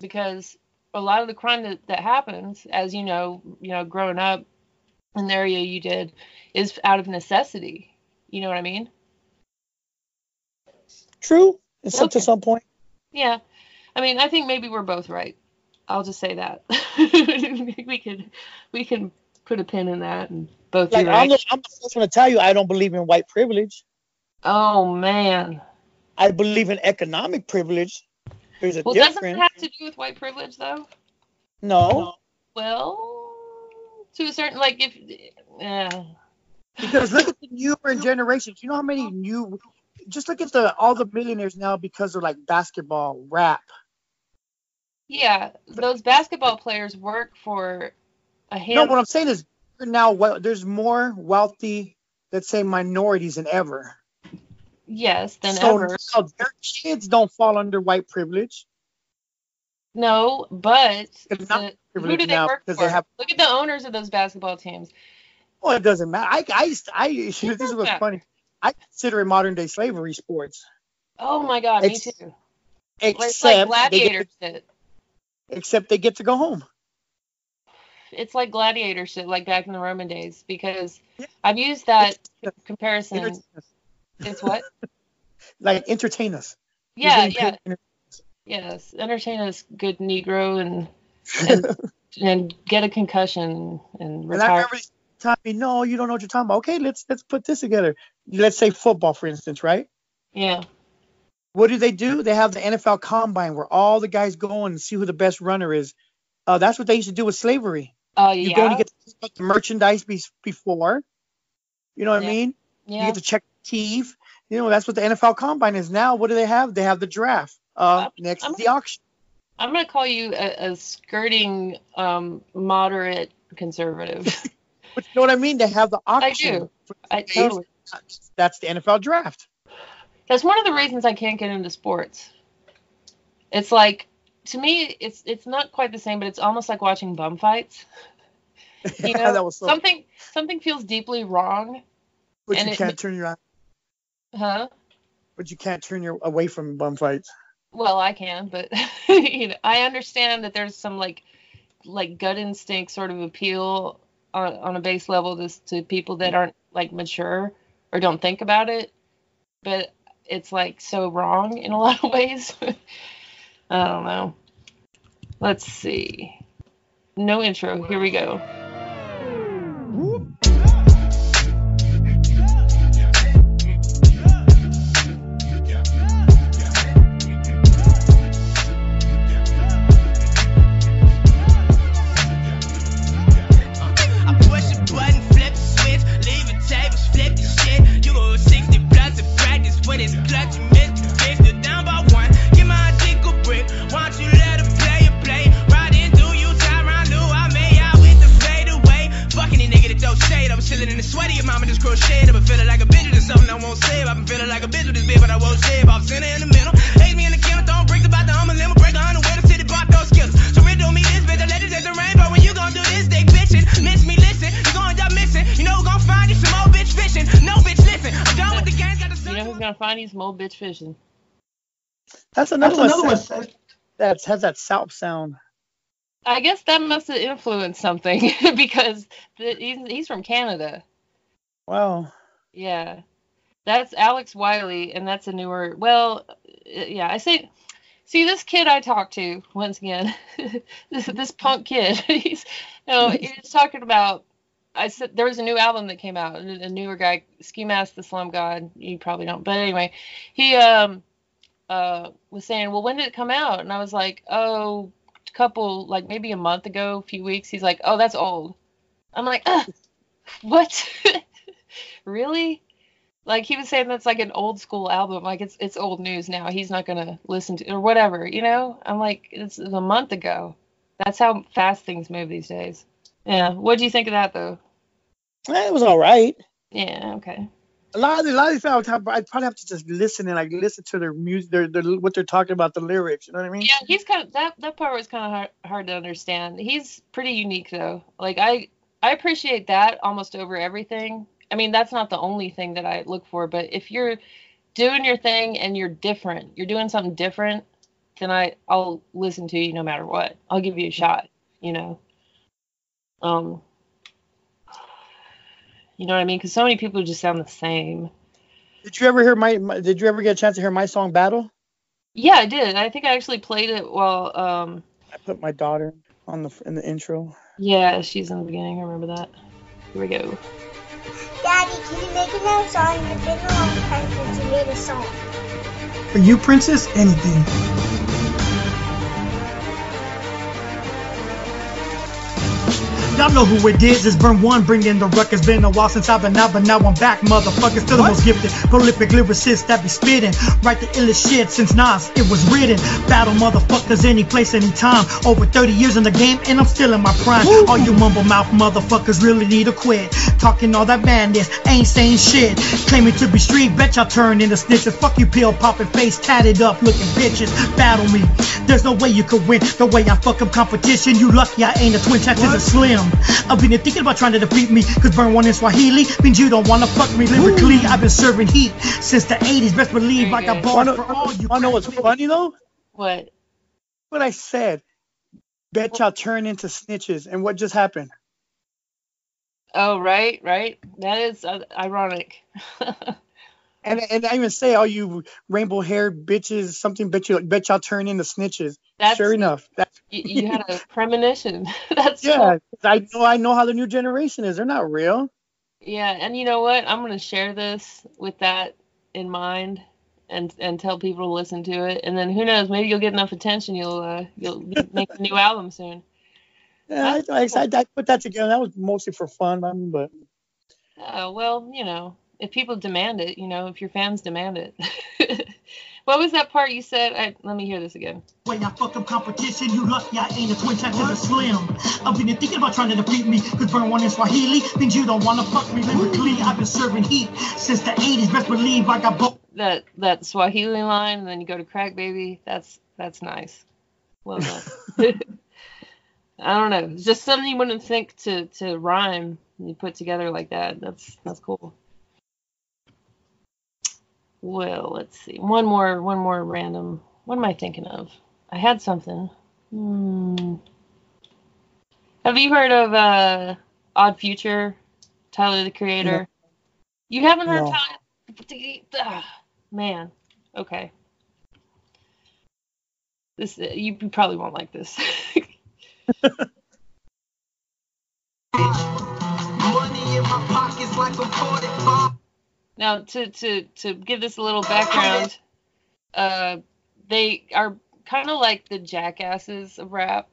because a lot of the crime that, that happens, as you know, you know, growing up in the area you did, is out of necessity. You know what I mean? True, it's up to some point. Yeah. I mean, I think maybe we're both right. I'll just say that. we could we can put a pin in that and both Like be I'm, right. the, I'm the first one to tell you I don't believe in white privilege. Oh man. I believe in economic privilege There's a Well, doesn't it difference. have to do with white privilege though? No, Well, to a certain like if. Uh, because look at the newer generations. You know how many new? Just look at the all the millionaires now because of like basketball, rap. yeah, those basketball players work for a hand. No, what I'm saying is now well, there's more wealthy, let's say, minorities than ever. yes, than so ever. now their kids don't fall under white privilege. No, but the- who do they now work for? they have. Look at the owners of those basketball teams. Well, it doesn't matter. I, I, I. This is what's matter. funny. I consider it modern day slavery sports, Oh my god, me too. It's except like they gladiator shit. except they get to go home. It's like gladiator shit, like back in the Roman days, because I've used that comparison. Entertain. It's what? Like entertain us. Yeah, yeah, to yes. Entertain us, good Negro, and and, and get a concussion and And retire. remember me, no, you don't know what you're talking about. Okay, let's let's put this together. Let's say football, for instance, right? Yeah, What do they do? They have the NFL Combine where all the guys go and see who the best runner is. Uh, that's what they used to do with slavery. Oh You yeah, go and you get to check the merchandise be- before. You know what Yeah. I mean? yeah. You get to check teeth. You know, that's what the NFL Combine is now. What do they have? They have the draft. Uh, next I'm- the auction. I'm gonna call you a, a skirting um, moderate conservative. But you know what I mean? They have the option. I do. I totally. That's the NFL draft. That's one of the reasons I can't get into sports. It's like to me, it's it's not quite the same, but it's almost like watching bum fights. You know, that was so. something something feels deeply wrong, but and you it- can't turn your eye. huh? But you can't turn your away from bum fights. Well, I can, but you know, I understand that there's some like like gut instinct sort of appeal on on a base level to to people that aren't like mature or don't think about it, but it's like so wrong in a lot of ways. I don't know. Let's see. No intro. Here we go. Your mama just. I've been feeling like a bitch with something I won't save. I've been feeling like a bitch with this bitch, but I won't save. I'm sitting in the middle. Hate me in the kennel, throwing bricks about the hummer limo. Break a hundred with a city bought those skills. So riddle me this bitch. I let it take the rainbow. When you gon' do this, they bitchin'. Miss me, listen. You gon' end up missing. You know who gon' find you some old bitch fishing. No bitch, listen. I'm done with the games. Got the You know who's gonna find you some old bitch fishing? That's another That's one. another that- one. That has that south sound. I guess that must have influenced something because the, he's he's from Canada. Wow. Yeah, that's Alex Wiley, and that's a newer. Well, uh, yeah, I say. See this kid I talked to once again, this, this punk kid. He's, you know, he's talking about. I said there was a new album that came out, a newer guy, Ski Mask the Slump God. You probably don't, but anyway, he um uh was saying, well, when did it come out? And I was like, oh, a couple, like maybe a month ago, a few weeks. He's like, oh, that's old. I'm like, what? Really? Like he was saying that's like an old school album, like it's it's old news now. He's not gonna listen to or whatever, you know. I'm like, it's a month ago. That's how fast things move these days. Yeah. What do you think of that though? Eh, It was all right. Yeah. Okay. A lot of a lot of these songs, I'd probably have to just listen and like listen to their music, their, their what they're talking about, the lyrics. You know what I mean? Yeah, he's kind of that that part was kind of hard, hard to understand. He's pretty unique though. Like I I appreciate that almost over everything. I mean, that's not the only thing that I look for, but if you're doing your thing and you're different, you're doing something different, then I I'll listen to you no matter what. I'll give you a shot, you know. Um you know what I mean? Cuz so many people just sound the same. Did you ever hear my, my? Did you ever get a chance to hear my song "Battle"? Yeah, I did. I think I actually played it while um I put my daughter on the in the intro. yeah, she's in the beginning. I remember that. Here we go. Daddy, can you make another song? It's been a long time since you made a song. For you, princess, anything. Y'all know who it is. It's Burn One bringing the ruckus. Been a while since I've been out, but now I'm back, motherfuckers. Still the most gifted, prolific lyricist that be spitting. Write the illest shit since Nas, it was written. Battle motherfuckers any place, anytime. Over 30 years in the game, and I'm still in my prime. All you mumble mouth motherfuckers really need to quit. Talking all that madness, ain't saying shit. Claiming to be street, bet y'all turn into snitches. Fuck you, pill popping face, tatted up looking bitches. Battle me. There's no way you could win the way I fuck up competition. You lucky I ain't a twin, chances are slim. I've been thinking about trying to defeat me, cause burn one in Swahili means you don't wanna fuck me lyrically. I've been serving heat since the 80s. Best believe I got bars Wanna- for all you. wanna know what's funny though? What? What I said. Bet y'all turn into snitches. And what just happened? Oh, right, right. That is uh, ironic. And and I even say, all you rainbow haired bitches, something bet you bet y'all turn into snitches. That's- sure enough. That's you, you had a premonition. That's yeah. I know I know how the new generation is. They're not real. Yeah, and you know what? I'm gonna share this with that in mind, and and tell people to listen to it, and then who knows? Maybe you'll get enough attention. You'll uh you'll make a new album soon. Yeah, I, I, I, I put that together. That was mostly for fun, I mean, but Uh, well, you know, if people demand it, you know, if your fans demand it. what was that part you said? I, let me hear this again. Way I fuck up competition, you lucky I ain't a twin, chances are slim. I've been thinking about trying to defeat me, cause burn one in Swahili means you don't wanna fuck me lyrically. I've been serving heat since the 80s. Best believe I got both. That that Swahili line, and then you go to Crack Baby. That's that's nice. Well done. I don't know. It's just something you wouldn't think to to rhyme. and You put together like that. That's that's cool. Well, let's see. One more, one more random. What am I thinking of? I had something. Hmm. Have you heard of uh, Odd Future? Tyler the Creator. You haven't heard No. Tyler? Man. Okay. This you probably won't like this. Money in my pockets like a 45. Now, to to to give this a little background, uh, they are kind of like the jackasses of rap,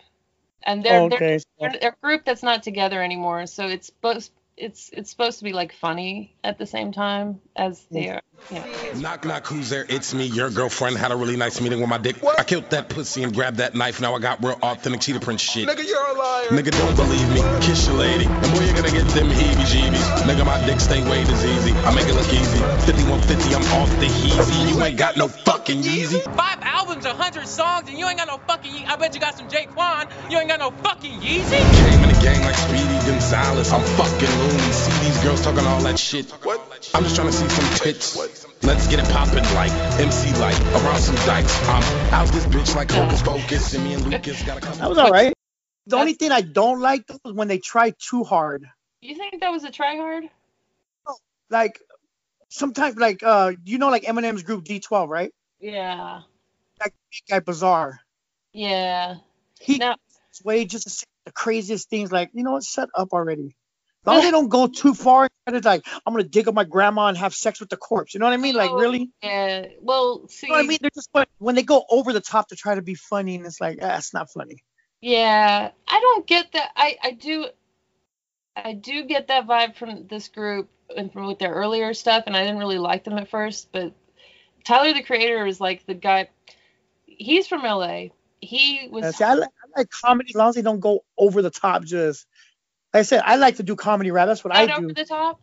and they're, Oh, okay. they're, they're they're a group that's not together anymore. So it's supposed it's it's supposed to be like funny at the same time as they mm. are. Yeah. Knock knock, who's there? It's me, your girlfriend. Had a really nice meeting with my dick. I killed that pussy and grabbed that knife. Now I got real authentic cheetah print shit. Nigga, you're a liar. Nigga, don't believe me. Kiss your lady. And boy, you're gonna get them heebie jeebies. Nigga, my dick stay way as easy. I make it look easy. 5150, I'm off the heezy. You ain't got no fucking Yeezy. Five albums, a hundred songs, and you ain't got no fucking. Ye- I bet you got some Jake Quan. You ain't got no fucking Yeezy. Came in the gang like Speedy Gonzalez. I'm fucking loony. See these girls talking all that shit. What? I'm just trying to see some tits. Let's get it poppin' like MC like around some dikes. I'm out this bitch like Hocus Pocus. And me and Lucas got a couple. that was all right. The only thing I don't like though is when they try too hard. You think that was a try hard? Like sometimes, like uh, you know, like Eminem's group D12, right? Yeah. That big guy Bizarre. Yeah. He Now- just to say the craziest things. Like you know what? Shut up already. As long as they don't go too far, it's like I'm gonna dig up my grandma and have sex with the corpse. You know what I mean? Like Oh, really? Yeah. Well, see. You know what I mean? They're just when they go over the top to try to be funny, and it's like, ah, it's not funny. Yeah, I don't get that. I I do, I do get that vibe from this group and from with their earlier stuff, and I didn't really like them at first. But Tyler the Creator is like the guy. He's from LA. He was. Uh, see, I, like, I like comedy as long as they don't go over the top. Just like I said, I like to do comedy rap. That's what I don't over do. the top?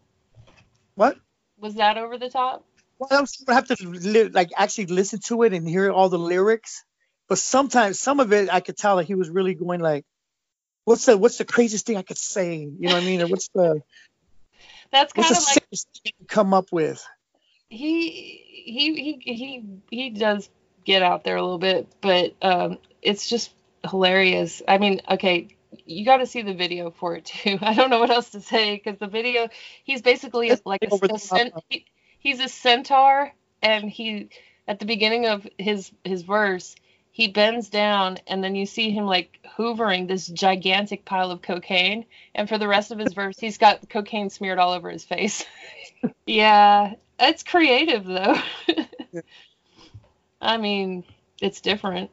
What? Was that over the top? Well, I would have to li- like actually listen to it and hear all the lyrics. But sometimes some of it I could tell that he was really going like, "What's the what's the craziest thing I could say?" You know what I mean? Or what's the That's what's kind the of like thing come up with? He he he he he does get out there a little bit, but um, it's just hilarious. I mean, okay, you got to see the video for it too. I don't know what else to say because the video, he's basically a, like a, a cen- top. he, he's a centaur, and he at the beginning of his his verse. He bends down, and then you see him like hoovering this gigantic pile of cocaine. And for the rest of his verse, he's got cocaine smeared all over his face. yeah, it's creative though. I mean, it's different.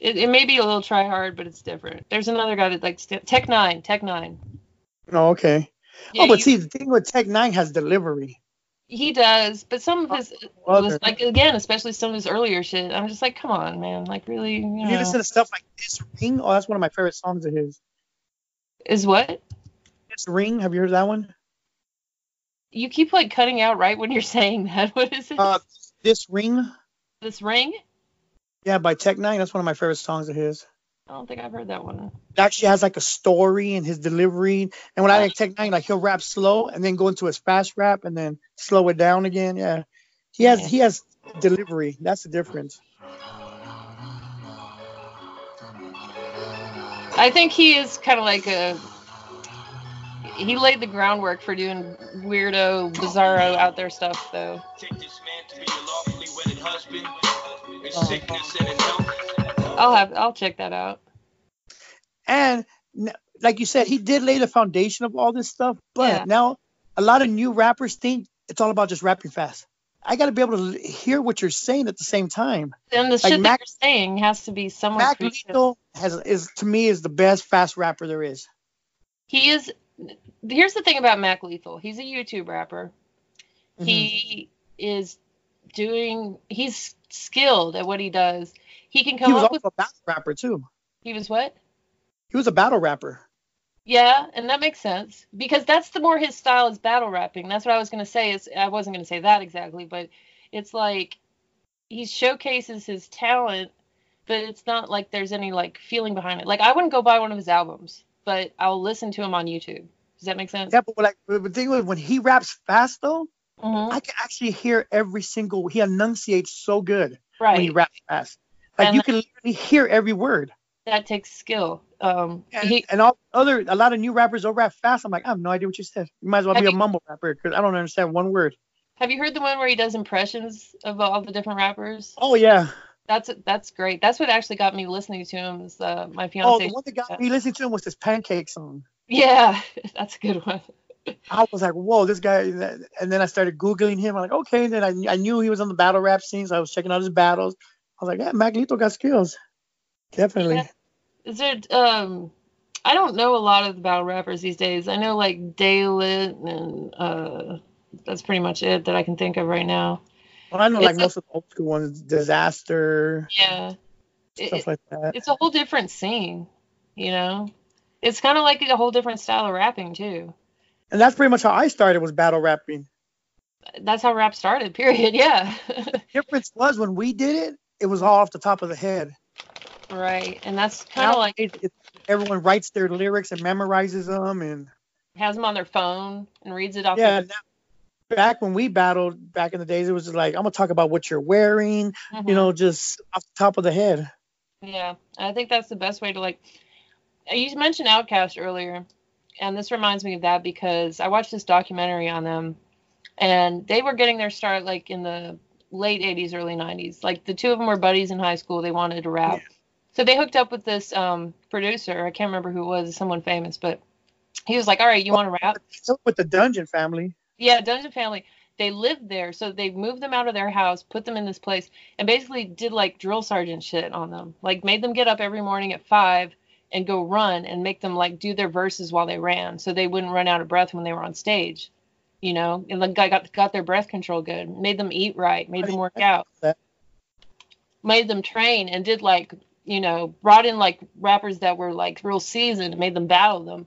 It, it may be a little try hard, but it's different. There's another guy that likes Tech N9ne. Tech Nine. Oh, okay. Yeah, oh, but you- see, the thing with Tech N9ne has delivery. He does, but some of oh, his Well, was like again, especially some of his earlier shit. I'm just like, come on, man, like really, you If you listen to stuff like This Ring, oh, that's one of my favorite songs of his. is what This Ring, have you heard that one? You keep like cutting out right when you're saying that. What is it? Uh, This Ring, this ring? yeah, by Tech N9ne. That's one of my favorite songs of his. I don't think I've heard that one. It actually has like a story in his delivery. And when I like Tech N9ne, like he'll rap slow and then go into his fast rap and then slow it down again. Yeah, he has he has delivery. That's the difference. I think he is kind of like a. He laid the groundwork for doing weirdo, bizarro, out there stuff, though. Oh. I'll have, I'll check that out. And like you said, he did lay the foundation of all this stuff. But Yeah. now a lot of new rappers think it's all about just rapping fast. I got to be able to hear what you're saying at the same time. And the Like shit Mac- that you're saying has to be somewhat Mac creative. Lethal has is to me is the best fast rapper there is. He is. Here's the thing about Mac Lethal. He's a YouTube rapper. Mm-hmm. He is doing. He's skilled at what he does. He can come He was up also with. a battle rapper too. He was what? He was a battle rapper. Yeah, and that makes sense because that's the more his style is battle rapping. That's what I was gonna say. Is I wasn't gonna say that exactly, but it's like he showcases his talent, but it's not like there's any like feeling behind it. Like I wouldn't go buy one of his albums, but I'll listen to him on YouTube. Does that make sense? Yeah, but like the thing was when he raps fast though, Mm-hmm. I can actually hear every single. He enunciates so good Right. when he raps fast. Like And you can literally hear every word. That takes skill. Um, And, he, and all other a lot of new rappers will rap fast. I'm like, I have no idea what you said. You might as well be a mumble rapper because I don't understand one word. have you heard the one where he does impressions of all the different rappers? Oh yeah. That's that's great. That's what actually got me listening to him. Is uh, my Oh, fiance? the one that got me listening to him was this pancake song. Yeah, that's a good one. I was like, whoa, this guy. And then I started Googling him. I'm like, okay. And then I, I knew he was on the battle rap scene, so I was checking out his battles. I was like, yeah, Lethal got skills. Definitely. Yeah. Is there um I don't know a lot of the battle rappers these days. I know like Daylyt and uh that's pretty much it that I can think of right now. Well, I know like a- most of the old school ones, Dizaster, Yeah. It- stuff like that. It's a whole different scene, you know? It's kind of like a whole different style of rapping too. And that's pretty much how I started was battle rapping. That's how rap started, period. Yeah. Difference was when we did it, it was all off the top of the head. right. And that's kind of like Nowadays, it's- everyone writes their lyrics and memorizes them and has them on their phone and reads it off yeah their now, back when we battled back in the days it was just like i'm gonna talk about what you're wearing Mhm. you know just off the top of the head Yeah, I think that's the best way to like. You mentioned OutKast earlier, and this reminds me of that because I watched this documentary on them, and they were getting their start like in the late '80s, early '90s. Like the two of them were buddies in high school. They wanted to rap, so they hooked up with this um, producer. I can't remember who it was, someone famous, but he was like, "All right, you want to rap?" with the dungeon family Yeah, Dungeon Family. They lived there, so they moved them out of their house, put them in this place, and basically did like drill sergeant shit on them. Like made them get up every morning at five and go run and make them like do their verses while they ran, so they wouldn't run out of breath when they were on stage. You know, and the guy got got their breath control good, made them eat right, made them work out, made them train, and did like you know brought in like rappers that were like real seasoned, made them battle them.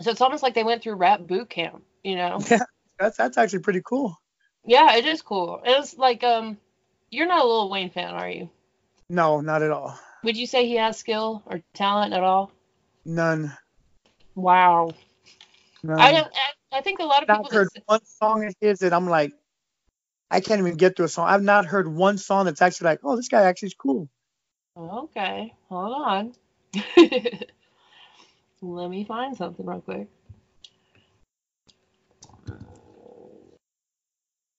So it's almost like they went through rap boot camp. You know. yeah that's that's actually pretty cool Yeah, it is cool. It's like um, you're not a Lil Wayne fan, are you? no not at all Would you say he has skill or talent at all? none Wow. none. I don't. I, I think a lot of people. i've heard one song of his that i'm like i can't even get through a song i've not heard one song that's actually like oh this guy actually is cool Okay, hold on. Let me find something real quick.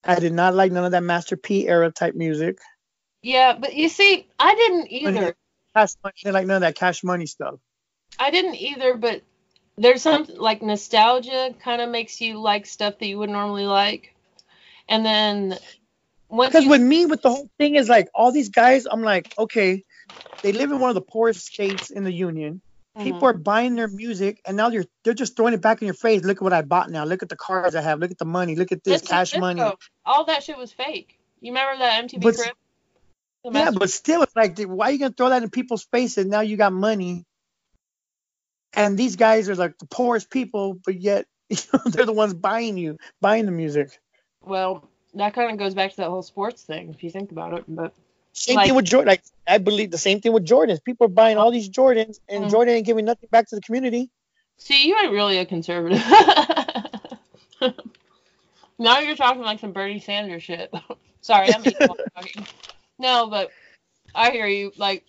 i did not like none of that master p era type music Yeah, but you see, I didn't either. Cash money, didn't like none of that cash money stuff I didn't either, but there's some like nostalgia kind of makes you like stuff that you would normally like, and then once Because you with me, with the whole thing is like all these guys, I'm like, okay, they live in one of the poorest states in the union. People Mhm. are buying their music, and now you're they're just throwing it back in your face. Look at what I bought now. Look at the cars I have. Look at the money. Look at this cash money. All that shit was fake. You remember that MTV But- Crib? Yeah, but still, it's like, why are you gonna throw that in people's faces? Now you got money, and these guys are like the poorest people, but yet you know, they're the ones buying you, buying the music. well, that kind of goes back to that whole sports thing, if you think about it. But Same Like- thing with Jordan. Like I believe the same thing with Jordans. People are buying all these Jordans, and Mhm. Jordan ain't giving nothing back to the community. see, you ain't really a conservative. now you're talking like some Bernie Sanders shit. Sorry, I'm talking. No, but I hear you. Like,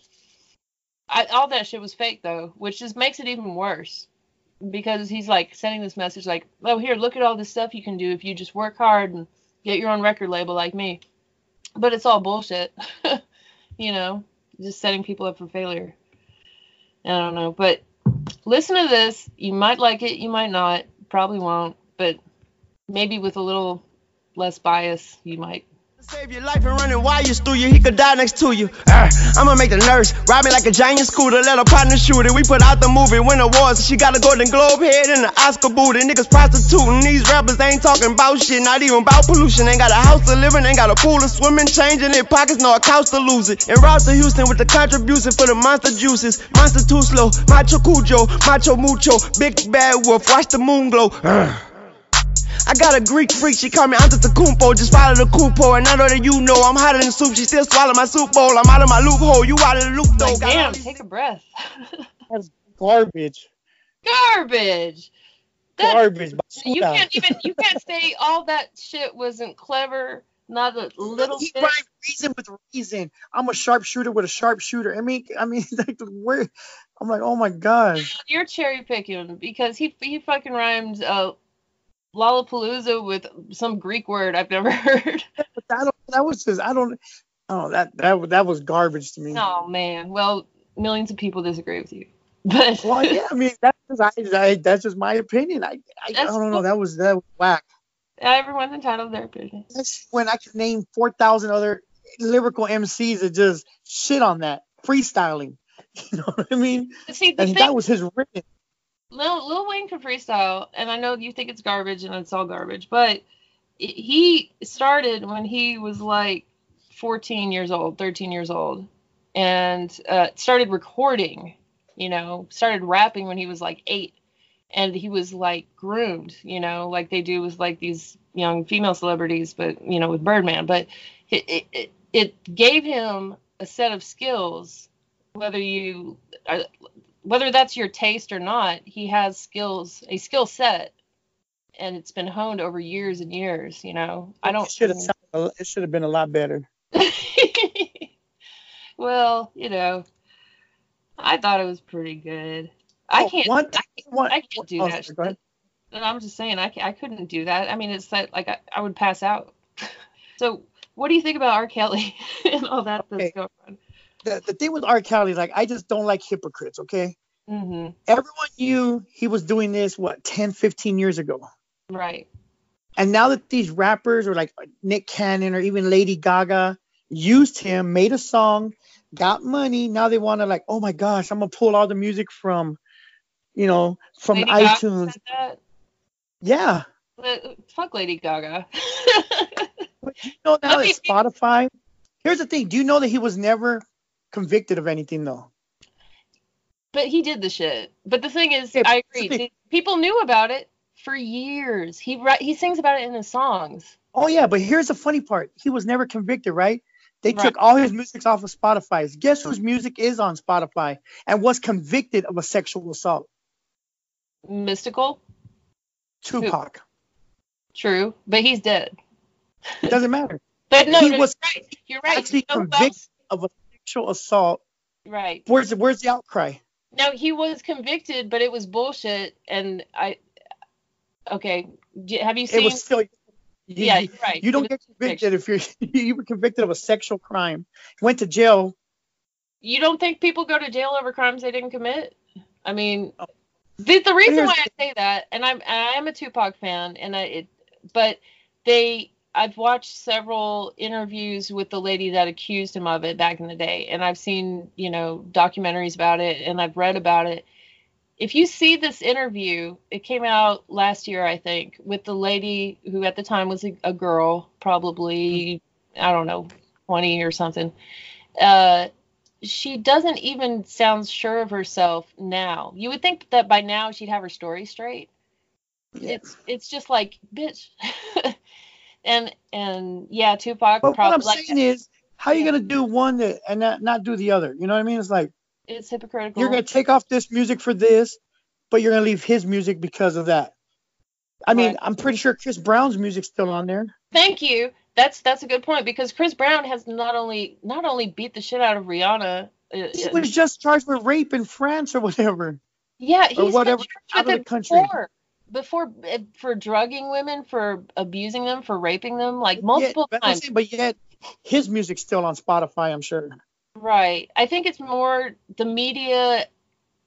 I, all that shit was fake though, which just makes it even worse because he's like sending this message like, "Oh, here, look at all this stuff you can do if you just work hard and get your own record label like me." But it's all bullshit, you know, just setting people up for failure. I don't know, but listen to this. You might like it, you might not, probably won't, but maybe with a little less bias, you might. Save your life and running wires through you, he could die next to you. Uh, I'ma make the nurse ride me like a giant scooter, let her partner shoot it. We put out the movie, win awards. She got a Golden Globe head and an Oscar booty. Niggas prostituting, these rappers ain't talking about shit, not even about pollution. Ain't got a house to live in, ain't got a pool to swim in, changing their pockets, no accounts to lose it. And route to Houston with the contribution for the monster juices. Monster too slow, macho cujo, macho mucho, big bad wolf, watch the moon glow. Uh. I got a Greek freak, she call me Antetokounmpo, just a Kumpo. Just follow the cupo, and I know that you know I'm hotter than soup, she still swallow my soup bowl, I'm out of my loophole, you out of the loop though. Like, damn, take a breath. That's garbage. Garbage. That- Garbage. You can't even you can't say all that shit wasn't clever, not a little He bit. rhymed reason with reason. I'm a sharpshooter with a sharpshooter. I mean, I mean, like where? I'm like, oh my god. You're cherry picking because he he fucking rhymed uh Lollapalooza with some Greek word I've never heard. That, that was just, I don't. Oh, that that that was garbage to me. Oh man. Well, millions of people disagree with you. But Well, yeah, I mean, that's just, I, I, that's just my opinion. I, I, I don't know. That was that was whack. everyone's entitled to their opinion. That's when I could name four thousand other lyrical MCs that just shit on that freestyling. You know what I mean? See, And thing that was his written. Lil, Lil Wayne can freestyle, and I know you think it's garbage and it's all garbage, but he started when he was like 14 years old, 13 years old, and uh, started recording, you know, started rapping when he was like eight. And he was like groomed, you know, like they do with like these young female celebrities, but you know, with Birdman. But it, it, it, gave him a set of skills, whether you uh, whether that's your taste or not, he has skills, a skill set, and it's been honed over years and years. You know, I don't. It should have sounded, it should have been a lot better. well, you know, I thought it was pretty good. I Oh, can't. one- I, can't one- I can't do oh, that. sorry, go ahead. And I'm just saying, I, I couldn't do that. I mean, it's that like I, I would pass out. so, what do you think about R. Kelly and all that that's going on? The, the thing with R. Kelly, like, I just don't like hypocrites. Okay, hmm everyone knew he was doing this what 10, 15 years ago. Right. And now that these rappers or like Nick Cannon or even Lady Gaga used him, made a song, got money, now they want to like, oh my gosh, I'm gonna pull all the music from, you know, from Lady iTunes. Yeah. But, fuck Lady Gaga. You know now that Spotify. Here's the thing. Do you know that he was never convicted of anything though? But he did the shit. But the thing is, Yeah, I agree. People knew about it for years. He he sings about it in his songs. Oh yeah, but here's the funny part. He was never convicted, right? They Right. took all his music off of Spotify. Guess whose music is on Spotify and was convicted of a sexual assault? Mystikal, Tupac. true, but he's dead. It doesn't matter. But no, he was you're right. You're right. actually You know convicted of a sexual assault. Right. Where's the where's the outcry? No, he was convicted, but it was bullshit. And I, okay, have you seen? It was still you, Yeah, you, right. You don't get convicted if you're you were convicted of a sexual crime. Went to jail. you don't think people go to jail over crimes they didn't commit? I mean, Oh. the, the reason why I say that, and I'm I am a Tupac fan, and I it, but they I've watched several interviews with the lady that accused him of it back in the day, and I've seen you know documentaries about it, and I've read about it, if you see this interview, it came out last year, I think, with the lady who at the time was a, a girl, probably I don't know, twenty or something. Uh, she doesn't even sound sure of herself now. You would think that by now she'd have her story straight. It's it's just like bitch. and and yeah, Tupac But what I'm like saying is, how you gonna do one that and not, not do the other? You know what I mean? It's like it's hypocritical. you're gonna take off this music for this, but you're gonna leave his music because of that. I mean, Right. I'm pretty sure Chris Brown's music's still on there. Thank you. That's that's a good point because Chris Brown has not only not only beat the shit out of Rihanna. uh, He was just charged with rape in France or whatever. Yeah, he's or whatever out of the country. before. Before uh, for drugging women, for abusing them, for raping them, like multiple but, times. saying, but yet his music's still on Spotify. I'm sure. Right. I think it's more the media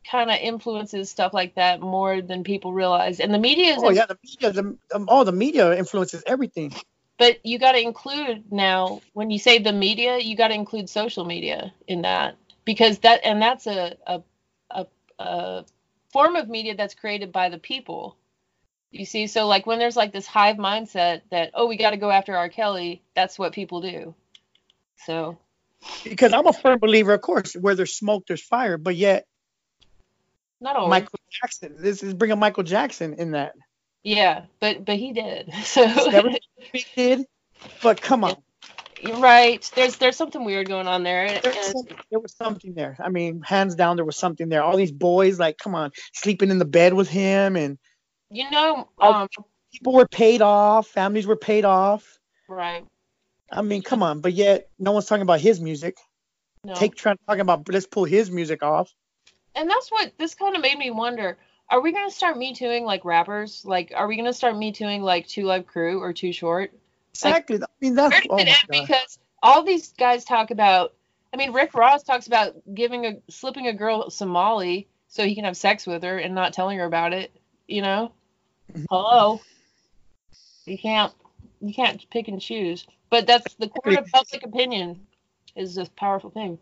kind of influences stuff like that more than people realize. And the media is Oh yeah, the media, the um, oh the media influences everything. but you got to include now when you say the media, you got to include social media in that because that and that's a a, a a form of media that's created by the people. You see, so like when there's like this hive mindset that oh we got to go after R. Kelly, that's what people do. So Because I'm a firm believer, of course, where there's smoke, there's fire. But yet, not always. Michael Jackson, this is bringing Michael Jackson in that. yeah, but but he did. So he did, but come on, right. There's there's something weird going on there. and- There's and- there was something there. I mean, hands down, there was something there. All these boys, like, come on, sleeping in the bed with him, and you know, um, people were paid off, families were paid off. right. I mean, come on, but yet no one's talking about his music. No. Take trying talking about let's pull his music off. and that's what this kind of made me wonder. Are we gonna start me tooing like rappers? Like, are we gonna start me tooing like Two Live Crew or Too Short? Exactly. I mean, that's Where does oh. Because all these guys talk about. I mean, Rick Ross talks about giving a slipping a girl some molly so he can have sex with her and not telling her about it. You know? Hello. You can't you can't pick and choose. But that's the court of public opinion is a powerful thing.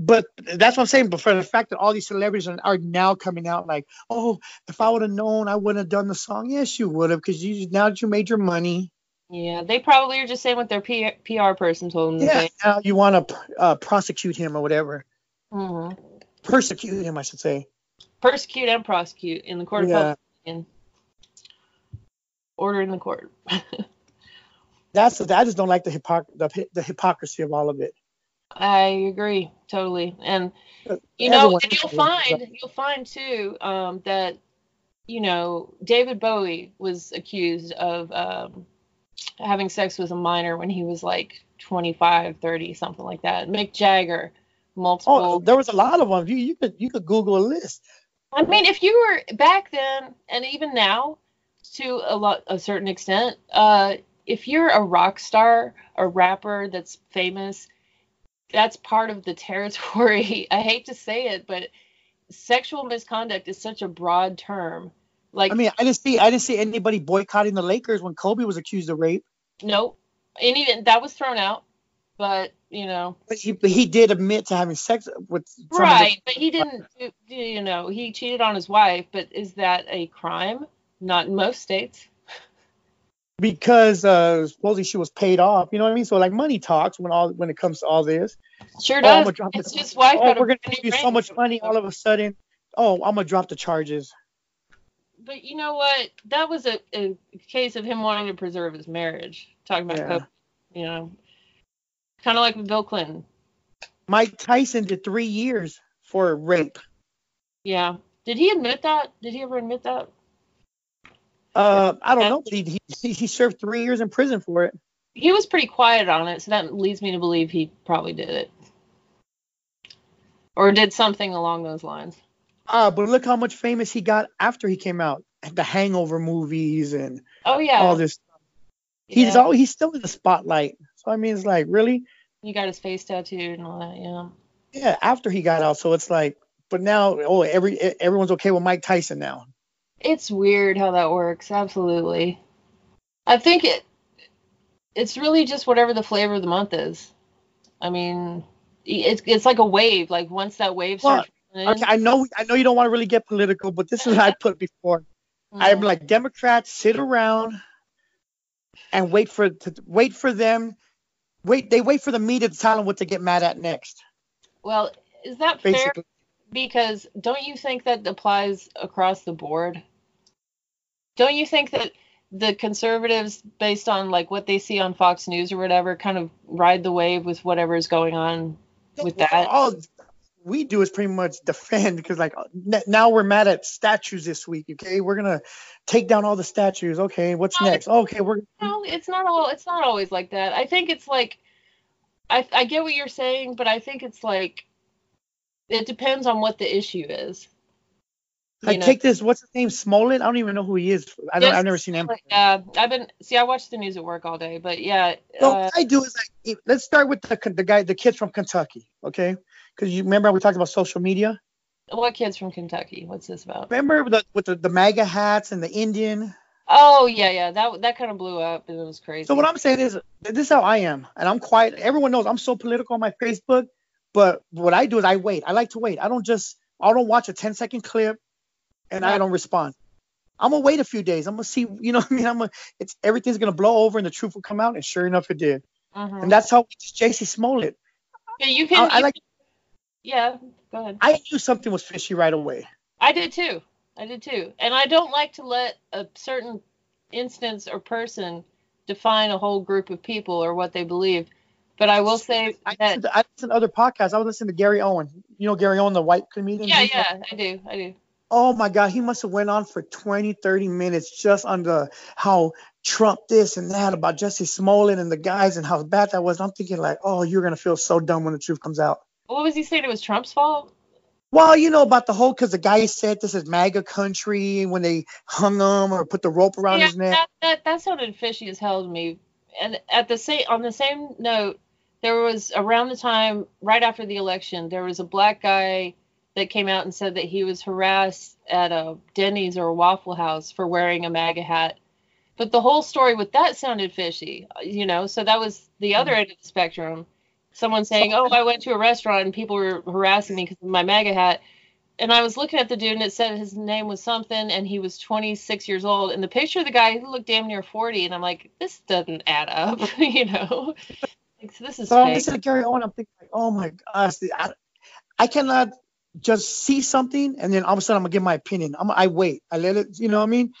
But that's what I'm saying. But for the fact that all these celebrities are, are now coming out like, oh, if I would have known, I wouldn't have done the song. Yes, you would have, because you now that you made your money. Yeah, they probably are just saying what their P- PR person told them Yeah, say. now you want to uh, prosecute him or whatever, Mm-hmm. persecute him, I should say. Persecute and prosecute in the court of public opinion. Order in the court. That's I just don't like the hypoc- the, the hypocrisy of all of it. I agree totally, and you know, Everyone- and you'll find you'll find too um, that you know David Bowie was accused of um, having sex with a minor when he was like 25, 30, something like that. Mick Jagger, multiple. Oh, there was a lot of them. You you could you could Google a list. I mean, if you were back then, and even now, to a lot, a certain extent, uh, if you're a rock star, a rapper that's famous, that's part of the territory. I hate to say it, but sexual misconduct is such a broad term. Like, I mean, I didn't see I didn't see anybody boycotting the Lakers when Kobe was accused of rape. no, and even that was thrown out. But you know, But he, but he did admit to having sex with some of the- right? But he didn't. You know, he cheated on his wife. But is that a crime? Not in most states. because uh, supposedly she was paid off. You know what I mean? So like money talks when all when it comes to all this. Sure Oh, does. It's the- his wife Oh, we're gonna give you so much money all of a sudden. Oh, I'm gonna drop the charges. But you know what? That was a, a case of him wanting to preserve his marriage. Talking about, Yeah. You know, kind of like with Bill Clinton. Mike Tyson did three years for rape. Yeah. Did he admit that? Did he ever admit that? Uh, I don't know, but he, he he served three years in prison for it. He was pretty quiet on it, so that leads me to believe he probably did it. Or did something along those lines. Uh, but look how much famous he got after he came out. The Hangover movies and Oh yeah. all this. Stuff. He's Yeah. all he's still in the spotlight. So I mean, it's like really, He got his face tattooed and all that, yeah. yeah. After he got out, so it's like, but now, oh, every everyone's okay with Mike Tyson now. It's weird how that works, absolutely. I think it it's really just whatever the flavor of the month is. I mean, it's it's like a wave. Like once that wave Well, starts Okay, I know I know you don't want to really get political, but this is what I put before. I'm Mm. like Democrats sit around and wait for to wait for them. Wait, they wait for the media to tell them what to get mad at next. Well, is that fair? Basically, Because don't you think that applies across the board? Don't you think that the conservatives, based on like what they see on Fox News or whatever, kind of ride the wave with whatever is going on with that? all we do is pretty much defend because like now we're mad at statues this week. Okay, we're gonna take down all the statues. Okay, what's next? Okay, we're No, it's not all. It's not always like that. I think it's like, I I get what you're saying, but I think it's like, it depends on what the issue is. I know? take this. What's his name? Smollett. I don't even know who he is. I don't. Yes, I've never seen him. Yeah, I've been see. I watch the news at work all day, but yeah. So uh, what I do is like, let's start with the the guy, the kids from Kentucky, okay? Because you remember we talked about social media. what kids from Kentucky? What's this about? Remember the with the, the MAGA hats and the Indian. Oh yeah, yeah. That that kind of blew up and it was crazy. So what I'm saying is, this is how I am, and I'm quiet. Everyone knows I'm so political on my Facebook, but what I do is I wait. I like to wait. I don't just I don't watch a 10 second clip and I don't respond. I'm gonna wait a few days. I'm gonna see. You know what I mean? I'm gonna. It's everything's gonna blow over and the truth will come out, and sure enough, it did. Mhm. And that's how J.C. Smollett. Yeah, you can. I, I like. can- yeah, go ahead. I knew something was fishy right away. I did too. I did too. And I don't like to let a certain instance or person define a whole group of people or what they believe. But I will say I that listened to, I listened to other podcasts. I was listening to Gary Owen. You know Gary Owen, the white comedian. yeah, yeah, I do. I do. Oh my God, he must have went on for 20, 30 minutes just on the how Trump this and that about Jesse Smollett and the guys and how bad that was. I'm thinking like, oh, you're gonna feel so dumb when the truth comes out. What was he saying? It was Trump's fault? Well, you know about the whole because the guy said this is MAGA country when they hung him or put the rope around yeah, his neck. that, that that sounded fishy as hell to me. And at the same on the same note, there was around the time right after the election, there was a black guy that came out and said that he was harassed at a Denny's or a Waffle House for wearing a MAGA hat. But the whole story with that sounded fishy, you know. So that was the other mm-hmm. end of the spectrum. Someone saying, "Oh, I went to a restaurant and people were harassing me because of my MAGA hat." and I was looking at the dude and it said his name was something and he was 26 years old and the picture of the guy he looked damn near 40 and I'm like this doesn't add up you know like, this is So I'm listening to Gary Owen. I'm thinking like, oh my gosh, I, I cannot just see something and then all of a sudden I'm gonna give my opinion. I'm, I wait. I let it. You know what I mean?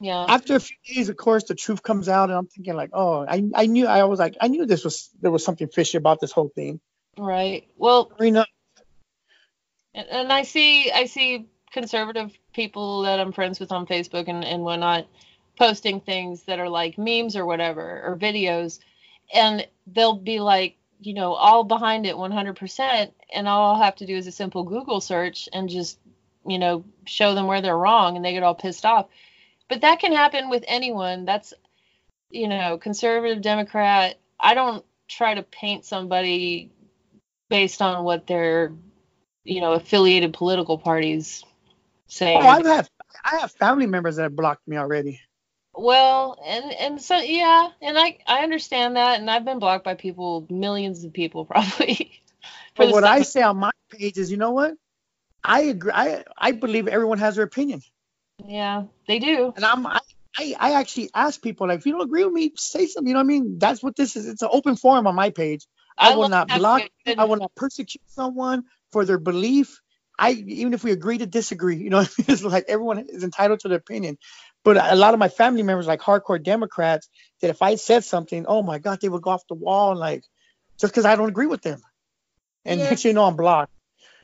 yeah After a few days, of course, the truth comes out, and I'm thinking like, oh, I, I knew. I was like, I knew this was there was something fishy about this whole thing. right well Marina, and, and I see I see conservative people that I'm friends with on Facebook and, and whatnot posting things that are like memes or whatever or videos and they'll be like you know all behind it 100% and all I'll have to do is a simple Google search and just you know show them where they're wrong and they get all pissed off. But that can happen with anyone. That's you know conservative democrat I don't try to paint somebody based on what their you know affiliated political parties say. Oh, I've I have family members that have blocked me already. Well and and so yeah and i i understand that and i've been blocked by people millions of people probably But what I say on my page is, you know what? I agree. I I believe everyone has their opinion, yeah they do and I'm I, I I actually ask people like, if you don't agree with me, say something. You know what I mean? That's what this is. It's an open forum on my page. I, I will not block. I will not persecute someone for their belief. I even if we agree to disagree, you know, what I mean? it's like everyone is entitled to their opinion. But a lot of my family members, like hardcore Democrats, that if I said something, oh my God, they would go off the wall and like just because I don't agree with them. And Yeah. next you know, I'm blocked.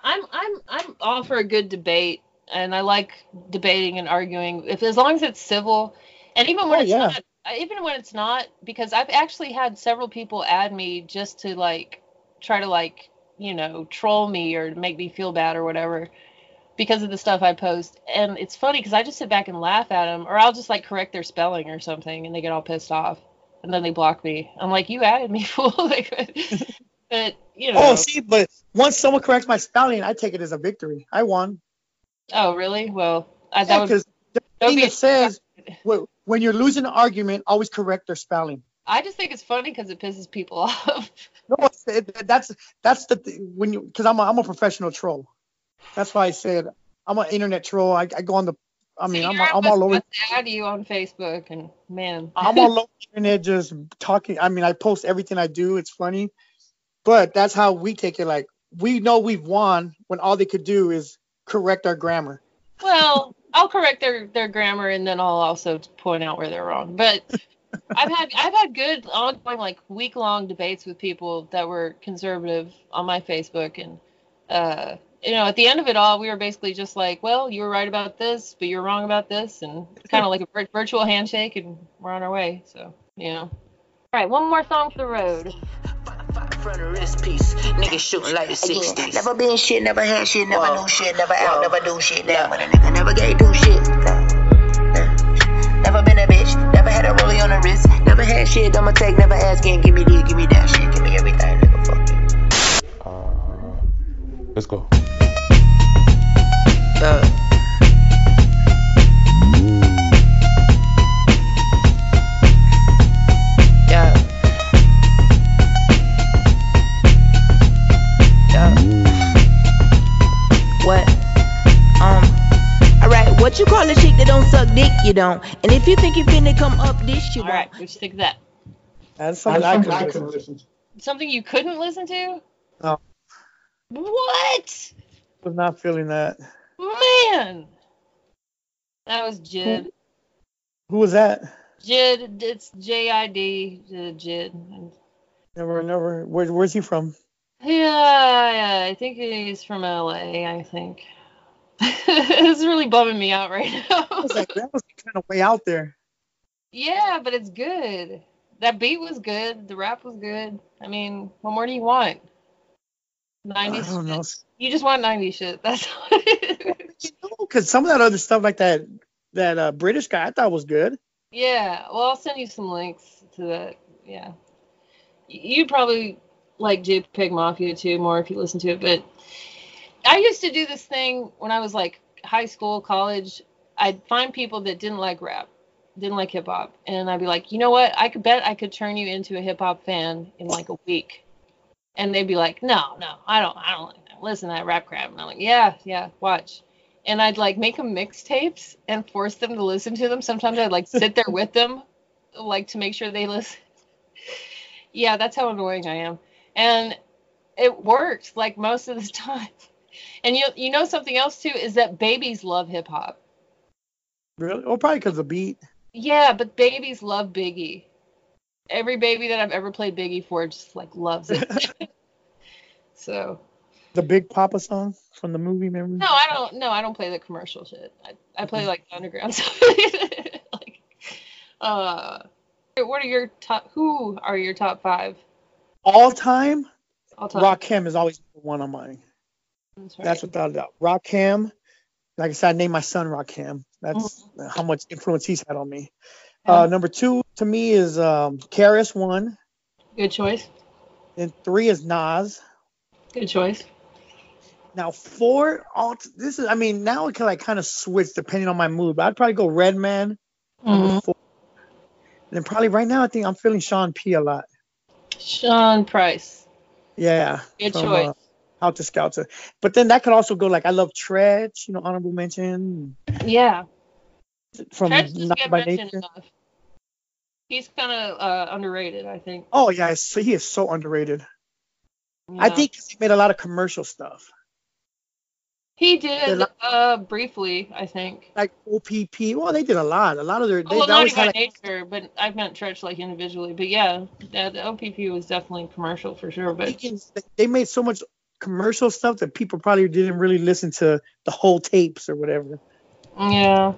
i'm i'm i'm all for a good debate and i like debating and arguing if as long as it's civil and even when Oh, it's yeah. not uh, even when it's not because i've actually had several people add me just to like try to like you know troll me or make me feel bad or whatever because of the stuff i post and it's funny because i just sit back and laugh at them or i'll just like correct their spelling or something and they get all pissed off and then they block me i'm like you added me fool like but you oh, know Oh, see, but once someone corrects my spelling, I take it as a victory. I won. oh really well I, Yeah, because the thing be that says when you're losing an argument, always correct their spelling. I just think it's funny because it pisses people off. No, it, that's that's the thing, when you because I'm a, I'm a professional troll. That's why I said I'm an internet troll. I, I go on the. I mean, I'm, I'm all over. add you on Facebook, and man, I'm all over the internet just talking. I mean, I post everything I do. It's funny, but that's how we take it. Like we know we've won when all they could do is correct our grammar. well, I'll correct their their grammar, and then I'll also point out where they're wrong. But I've had I've had good ongoing like week long debates with people that were conservative on my Facebook, and uh, you know, at the end of it all, we were basically just like, well, you were right about this, but you're wrong about this, and it's kind of like a vir- virtual handshake, and we're on our way. So you know. All right, one more song for the road. Front of wrist piece, niggas shooting like the 60s. Never been shit, never had shit, never knew shit, never out, never do shit. Damn, but a nigga never gave two shit. Nah, nah. Never been a bitch, never had a rollie on the wrist, never had shit. I'ma take, never asking, give me this, give me that shit, give me everything, nigga. Fuck it. Uh, let's go. Uh, yeah. Yeah. What? Um. Alright, what you call a chick that don't suck dick? You don't. And if you think you finna come up this, you All right, we stick to that. That's something I could listen to. Something you couldn't listen to? No, What? was not feeling that. Man, that was Jid. Who was that? Jid, it's J I D, uh, Jid. Never, never. Where, where's he from? Yeah, yeah, I think he's from LA. I think. it's really bumming me out right now. I was like, that was kind of way out there. yeah, but it's good. That beat was good. The rap was good. I mean, what more do you want? 90s. I don't know. You just want 90s shit. That's Because some of that other stuff, like that that uh, British guy, I thought was good. Yeah, well, I'll send you some links to that. Yeah, you'd probably like JPEG Mafia too more if you listen to it. But I used to do this thing when I was like high school, college. I'd find people that didn't like rap, didn't like hip hop, and I'd be like, you know what? I could bet I could turn you into a hip hop fan in like a week. And they'd be like, no, no, I don't, I don't listen to that rap crap. And I'm like, yeah, yeah, watch. And I'd like make them mixtapes and force them to listen to them. Sometimes I'd like sit there with them, like to make sure they listen. yeah, that's how annoying I am. And it works like most of the time. And you you know something else too is that babies love hip hop. Really? Well, probably because the beat. Yeah, but babies love Biggie. Every baby that I've ever played Biggie for just like loves it. so The Big Papa song from the movie, remember? no, I don't. No, I don't play the commercial shit. I, I play like the underground stuff. like, uh, what are your top? Who are your top five? All time, All time. Rakim is always one on mine. That's right. That's without a doubt. Rakim, like I said, I named my son Rakim. That's how much influence he's had on me. Uh, number two to me is um, KRS-One, Good choice. and three is Nas. Good choice. Now four, all this is. I mean, now it can like kind of switch depending on my mood. But I'd probably go Redman. Mhm. four. And then probably right now, I think I'm feeling Sean P a lot. Sean Price. Yeah. Good from, choice. Uh, Out to Scouts. But then that could also go like I love Treach, you know, honorable mention Yeah. From Treach doesn't by mentioned Nature. enough. He's kind of uh, underrated, I think. Oh yeah, it's- he is so underrated. I think he made a lot of commercial stuff, he did not- uh, briefly, I think. like OPP. Well, they did a lot. A lot of their. They, well, not always by like, nature, but I've meant Treach like individually. But yeah, yeah, the OPP was definitely commercial for sure. But they made so much commercial stuff that people probably didn't really listen to the whole tapes or whatever. yeah,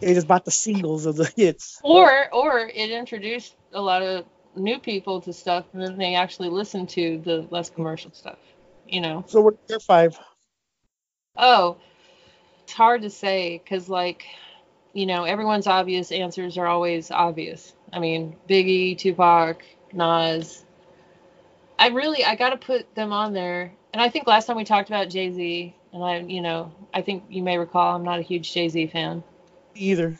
They just bought the singles of the hits. or or it introduced a lot of new people to stuff, and then they actually listened to the less commercial stuff. You know. So what are your five? Oh, it's hard to say because, like, you know, everyone's obvious answers are always obvious. I mean, Biggie, Tupac, Nas. I really, I got to put them on there. And I think last time we talked about Jay Z, and I, you know, I think you may recall I'm not a huge Jay Z fan. Either.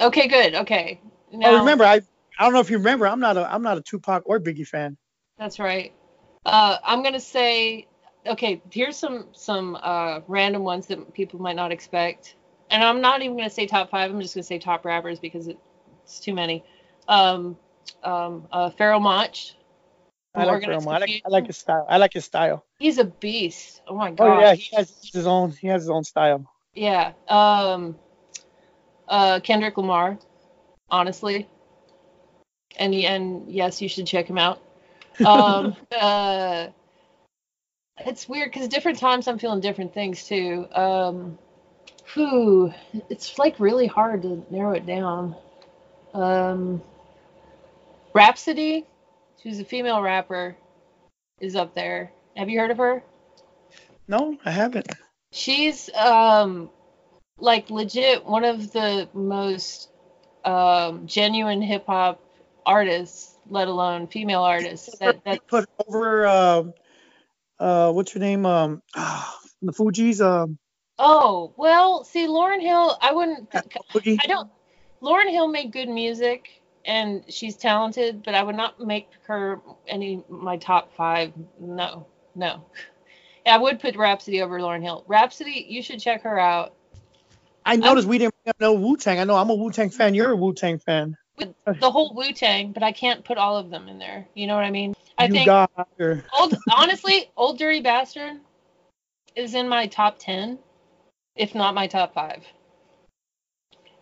Okay, good. Okay. oh, remember, I I don't know if you remember. I'm not a I'm not a Tupac or Biggie fan. That's right. Uh, I'm gonna say okay, here's some some uh, random ones that people might not expect, and I'm not even gonna say top five. I'm just gonna say top rappers because it, it's too many. Um, um, uh, Pharoahe Monch. I like Organized Pheromone. I like, I like his style. I like his style. He's a beast. Oh my god. Oh yeah, he has his own. He has his own style. Yeah. Um uh Kendrick Lamar, honestly. And and yes, you should check him out. Um uh it's weird cuz different times I'm feeling different things too. Um whew, it's like really hard to narrow it down. Um Rapsody, who's a female rapper, is up there. Have you heard of her? No, I haven't. She's um like legit one of the most um genuine hip hop artists, let alone female artists. That that Put over. Uh, uh, what's your name? Um, the Fugees. Um, oh well, see Lauryn Hill, I wouldn't Boogie. I don't Lauryn Hill made good music and she's talented, but I would not make her any my top five. No, no. I would put Rapsody over Lauryn Hill. Rapsody, you should check her out. I noticed we didn't have no Wu Tang. I know I'm a Wu Tang fan. You're a Wu Tang fan. the whole Wu Tang, but I can't put all of them in there. You know what I mean? I you think old honestly, Old Dirty Bastard is in my top ten, if not my top five.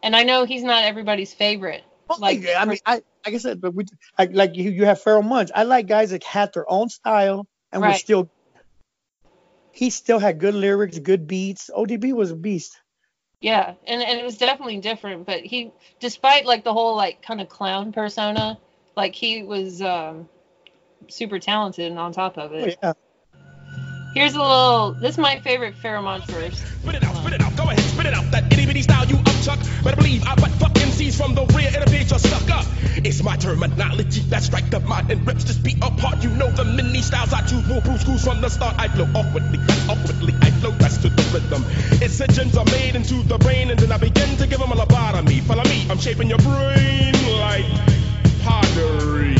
And I know he's not everybody's favorite. Like I mean, I like I said, but we I, like you. You have Pharoahe Monch. I like guys that had their own style and were Right. still. He still had good lyrics, good beats. ODB was a beast. Yeah, and, and it was definitely different, but he despite like the whole like kind of clown persona, like he was um super talented and on top of Oh, it. yeah. Here's a little this is my favorite Pharoahe Monch verse. Spit it out, spit it out, go ahead, spit it out. That itty bitty style you upchuck. Better believe I butt fuck MCs from the rear. It appears you're stuck up. It's my terminology that strike the mind and rips this beat apart. You know the many styles I choose. More proof schools from the start. I flow awkwardly, awkwardly. I flow rest to the rhythm. Incisions are made into the brain, and then I begin to give them a lobotomy. Follow me, I'm shaping your brain like pottery.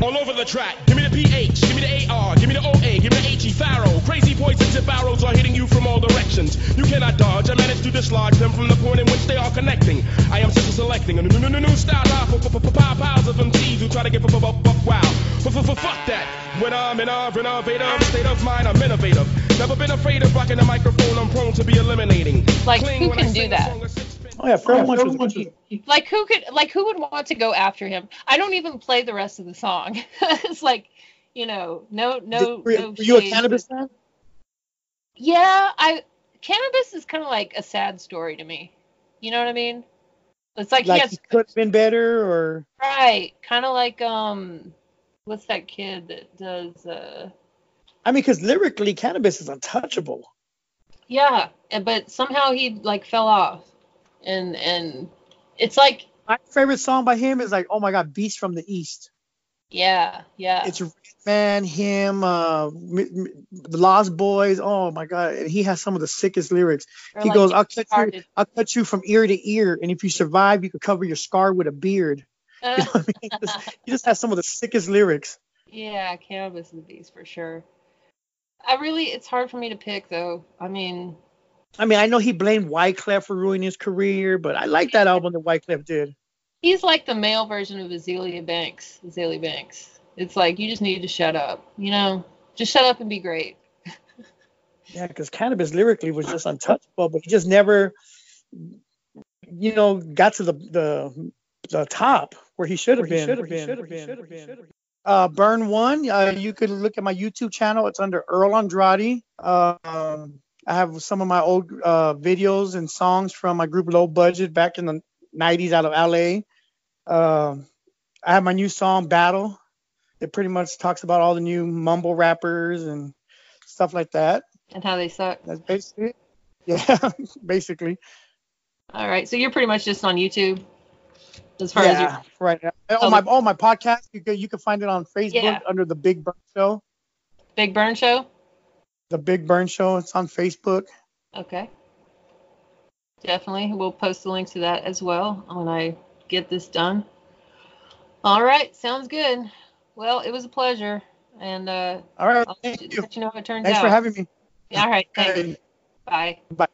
All over the track, give me the PH, give me the AR, give me the OA, give me the HE Pharaoh. Crazy poisons and barrels are hitting you from all directions. You cannot dodge, I managed to dislodge them from the point in which they are connecting. I am just selecting a new, new, new, new style piles of MCs who try to get buck wow. Fuck that. When I'm in a renovative state of mind, I'm innovative. Never been afraid of rocking the microphone, I'm prone to be eliminating. Like Cling who can do sing a that? song of six Oh yeah, Pharoahe Monch was. a beast. Like who could like who would want to go after him? I don't even play the rest of the song. it's like, you know, no no Were, no were you a Canibus but- fan? Yeah, I Canibus is kind of like a sad story to me. You know what I mean? It's like, Like he he could have been better, or right, kind of like um, what's that kid that does uh, I mean, because lyrically, Canibus is untouchable. yeah, but somehow he like fell off, and and it's like My favorite song by him is like, oh my god, Beast from the East. yeah yeah It's man, him, uh, M- the Lost Boys. Oh my god, and he has some of the sickest lyrics. Or he like goes, "I'll cut you, I'll cut you from ear to ear, and if you survive, you could cover your scar with a beard." You know I mean? He just, he just has some of the sickest lyrics. yeah, Canibus is a beast for sure. I really, it's hard for me to pick though. I mean, I mean, I know he blamed Wyclef for ruining his career, but I like that album that Wyclef did. he's like the male version of Azealia Banks. Azealia Banks. It's like you just need to shut up. You know, just shut up and be great. Yeah, because Canibus lyrically was just untouchable, but he just never, you know, got to the the, the top where he should have been. Uh, Burn One. Uh, you could look at my YouTube channel. It's under Earle Andrade. Uh, um, I have some of my old uh, videos and songs from my group Low Budget back in the 90s out of LA. Um I have my new song Battle. It pretty much talks about all the new mumble rappers and stuff like that. And how they suck. That's basically it. Yeah, basically. All right, so you're pretty much just on YouTube, as far as yeah, your right. All my all my podcasts, you can you can find it on Facebook Yeah. under the Big Burn Show. Big Burn Show. The Big Burn Show. It's on Facebook. Okay. Definitely. We'll post the link to that as well when I get this done. All right. Sounds good. Well, it was a pleasure. and uh, All right. I'll Thank let you. let you know how it turns Thanks out. for having me. All right. Thanks. Bye. Bye.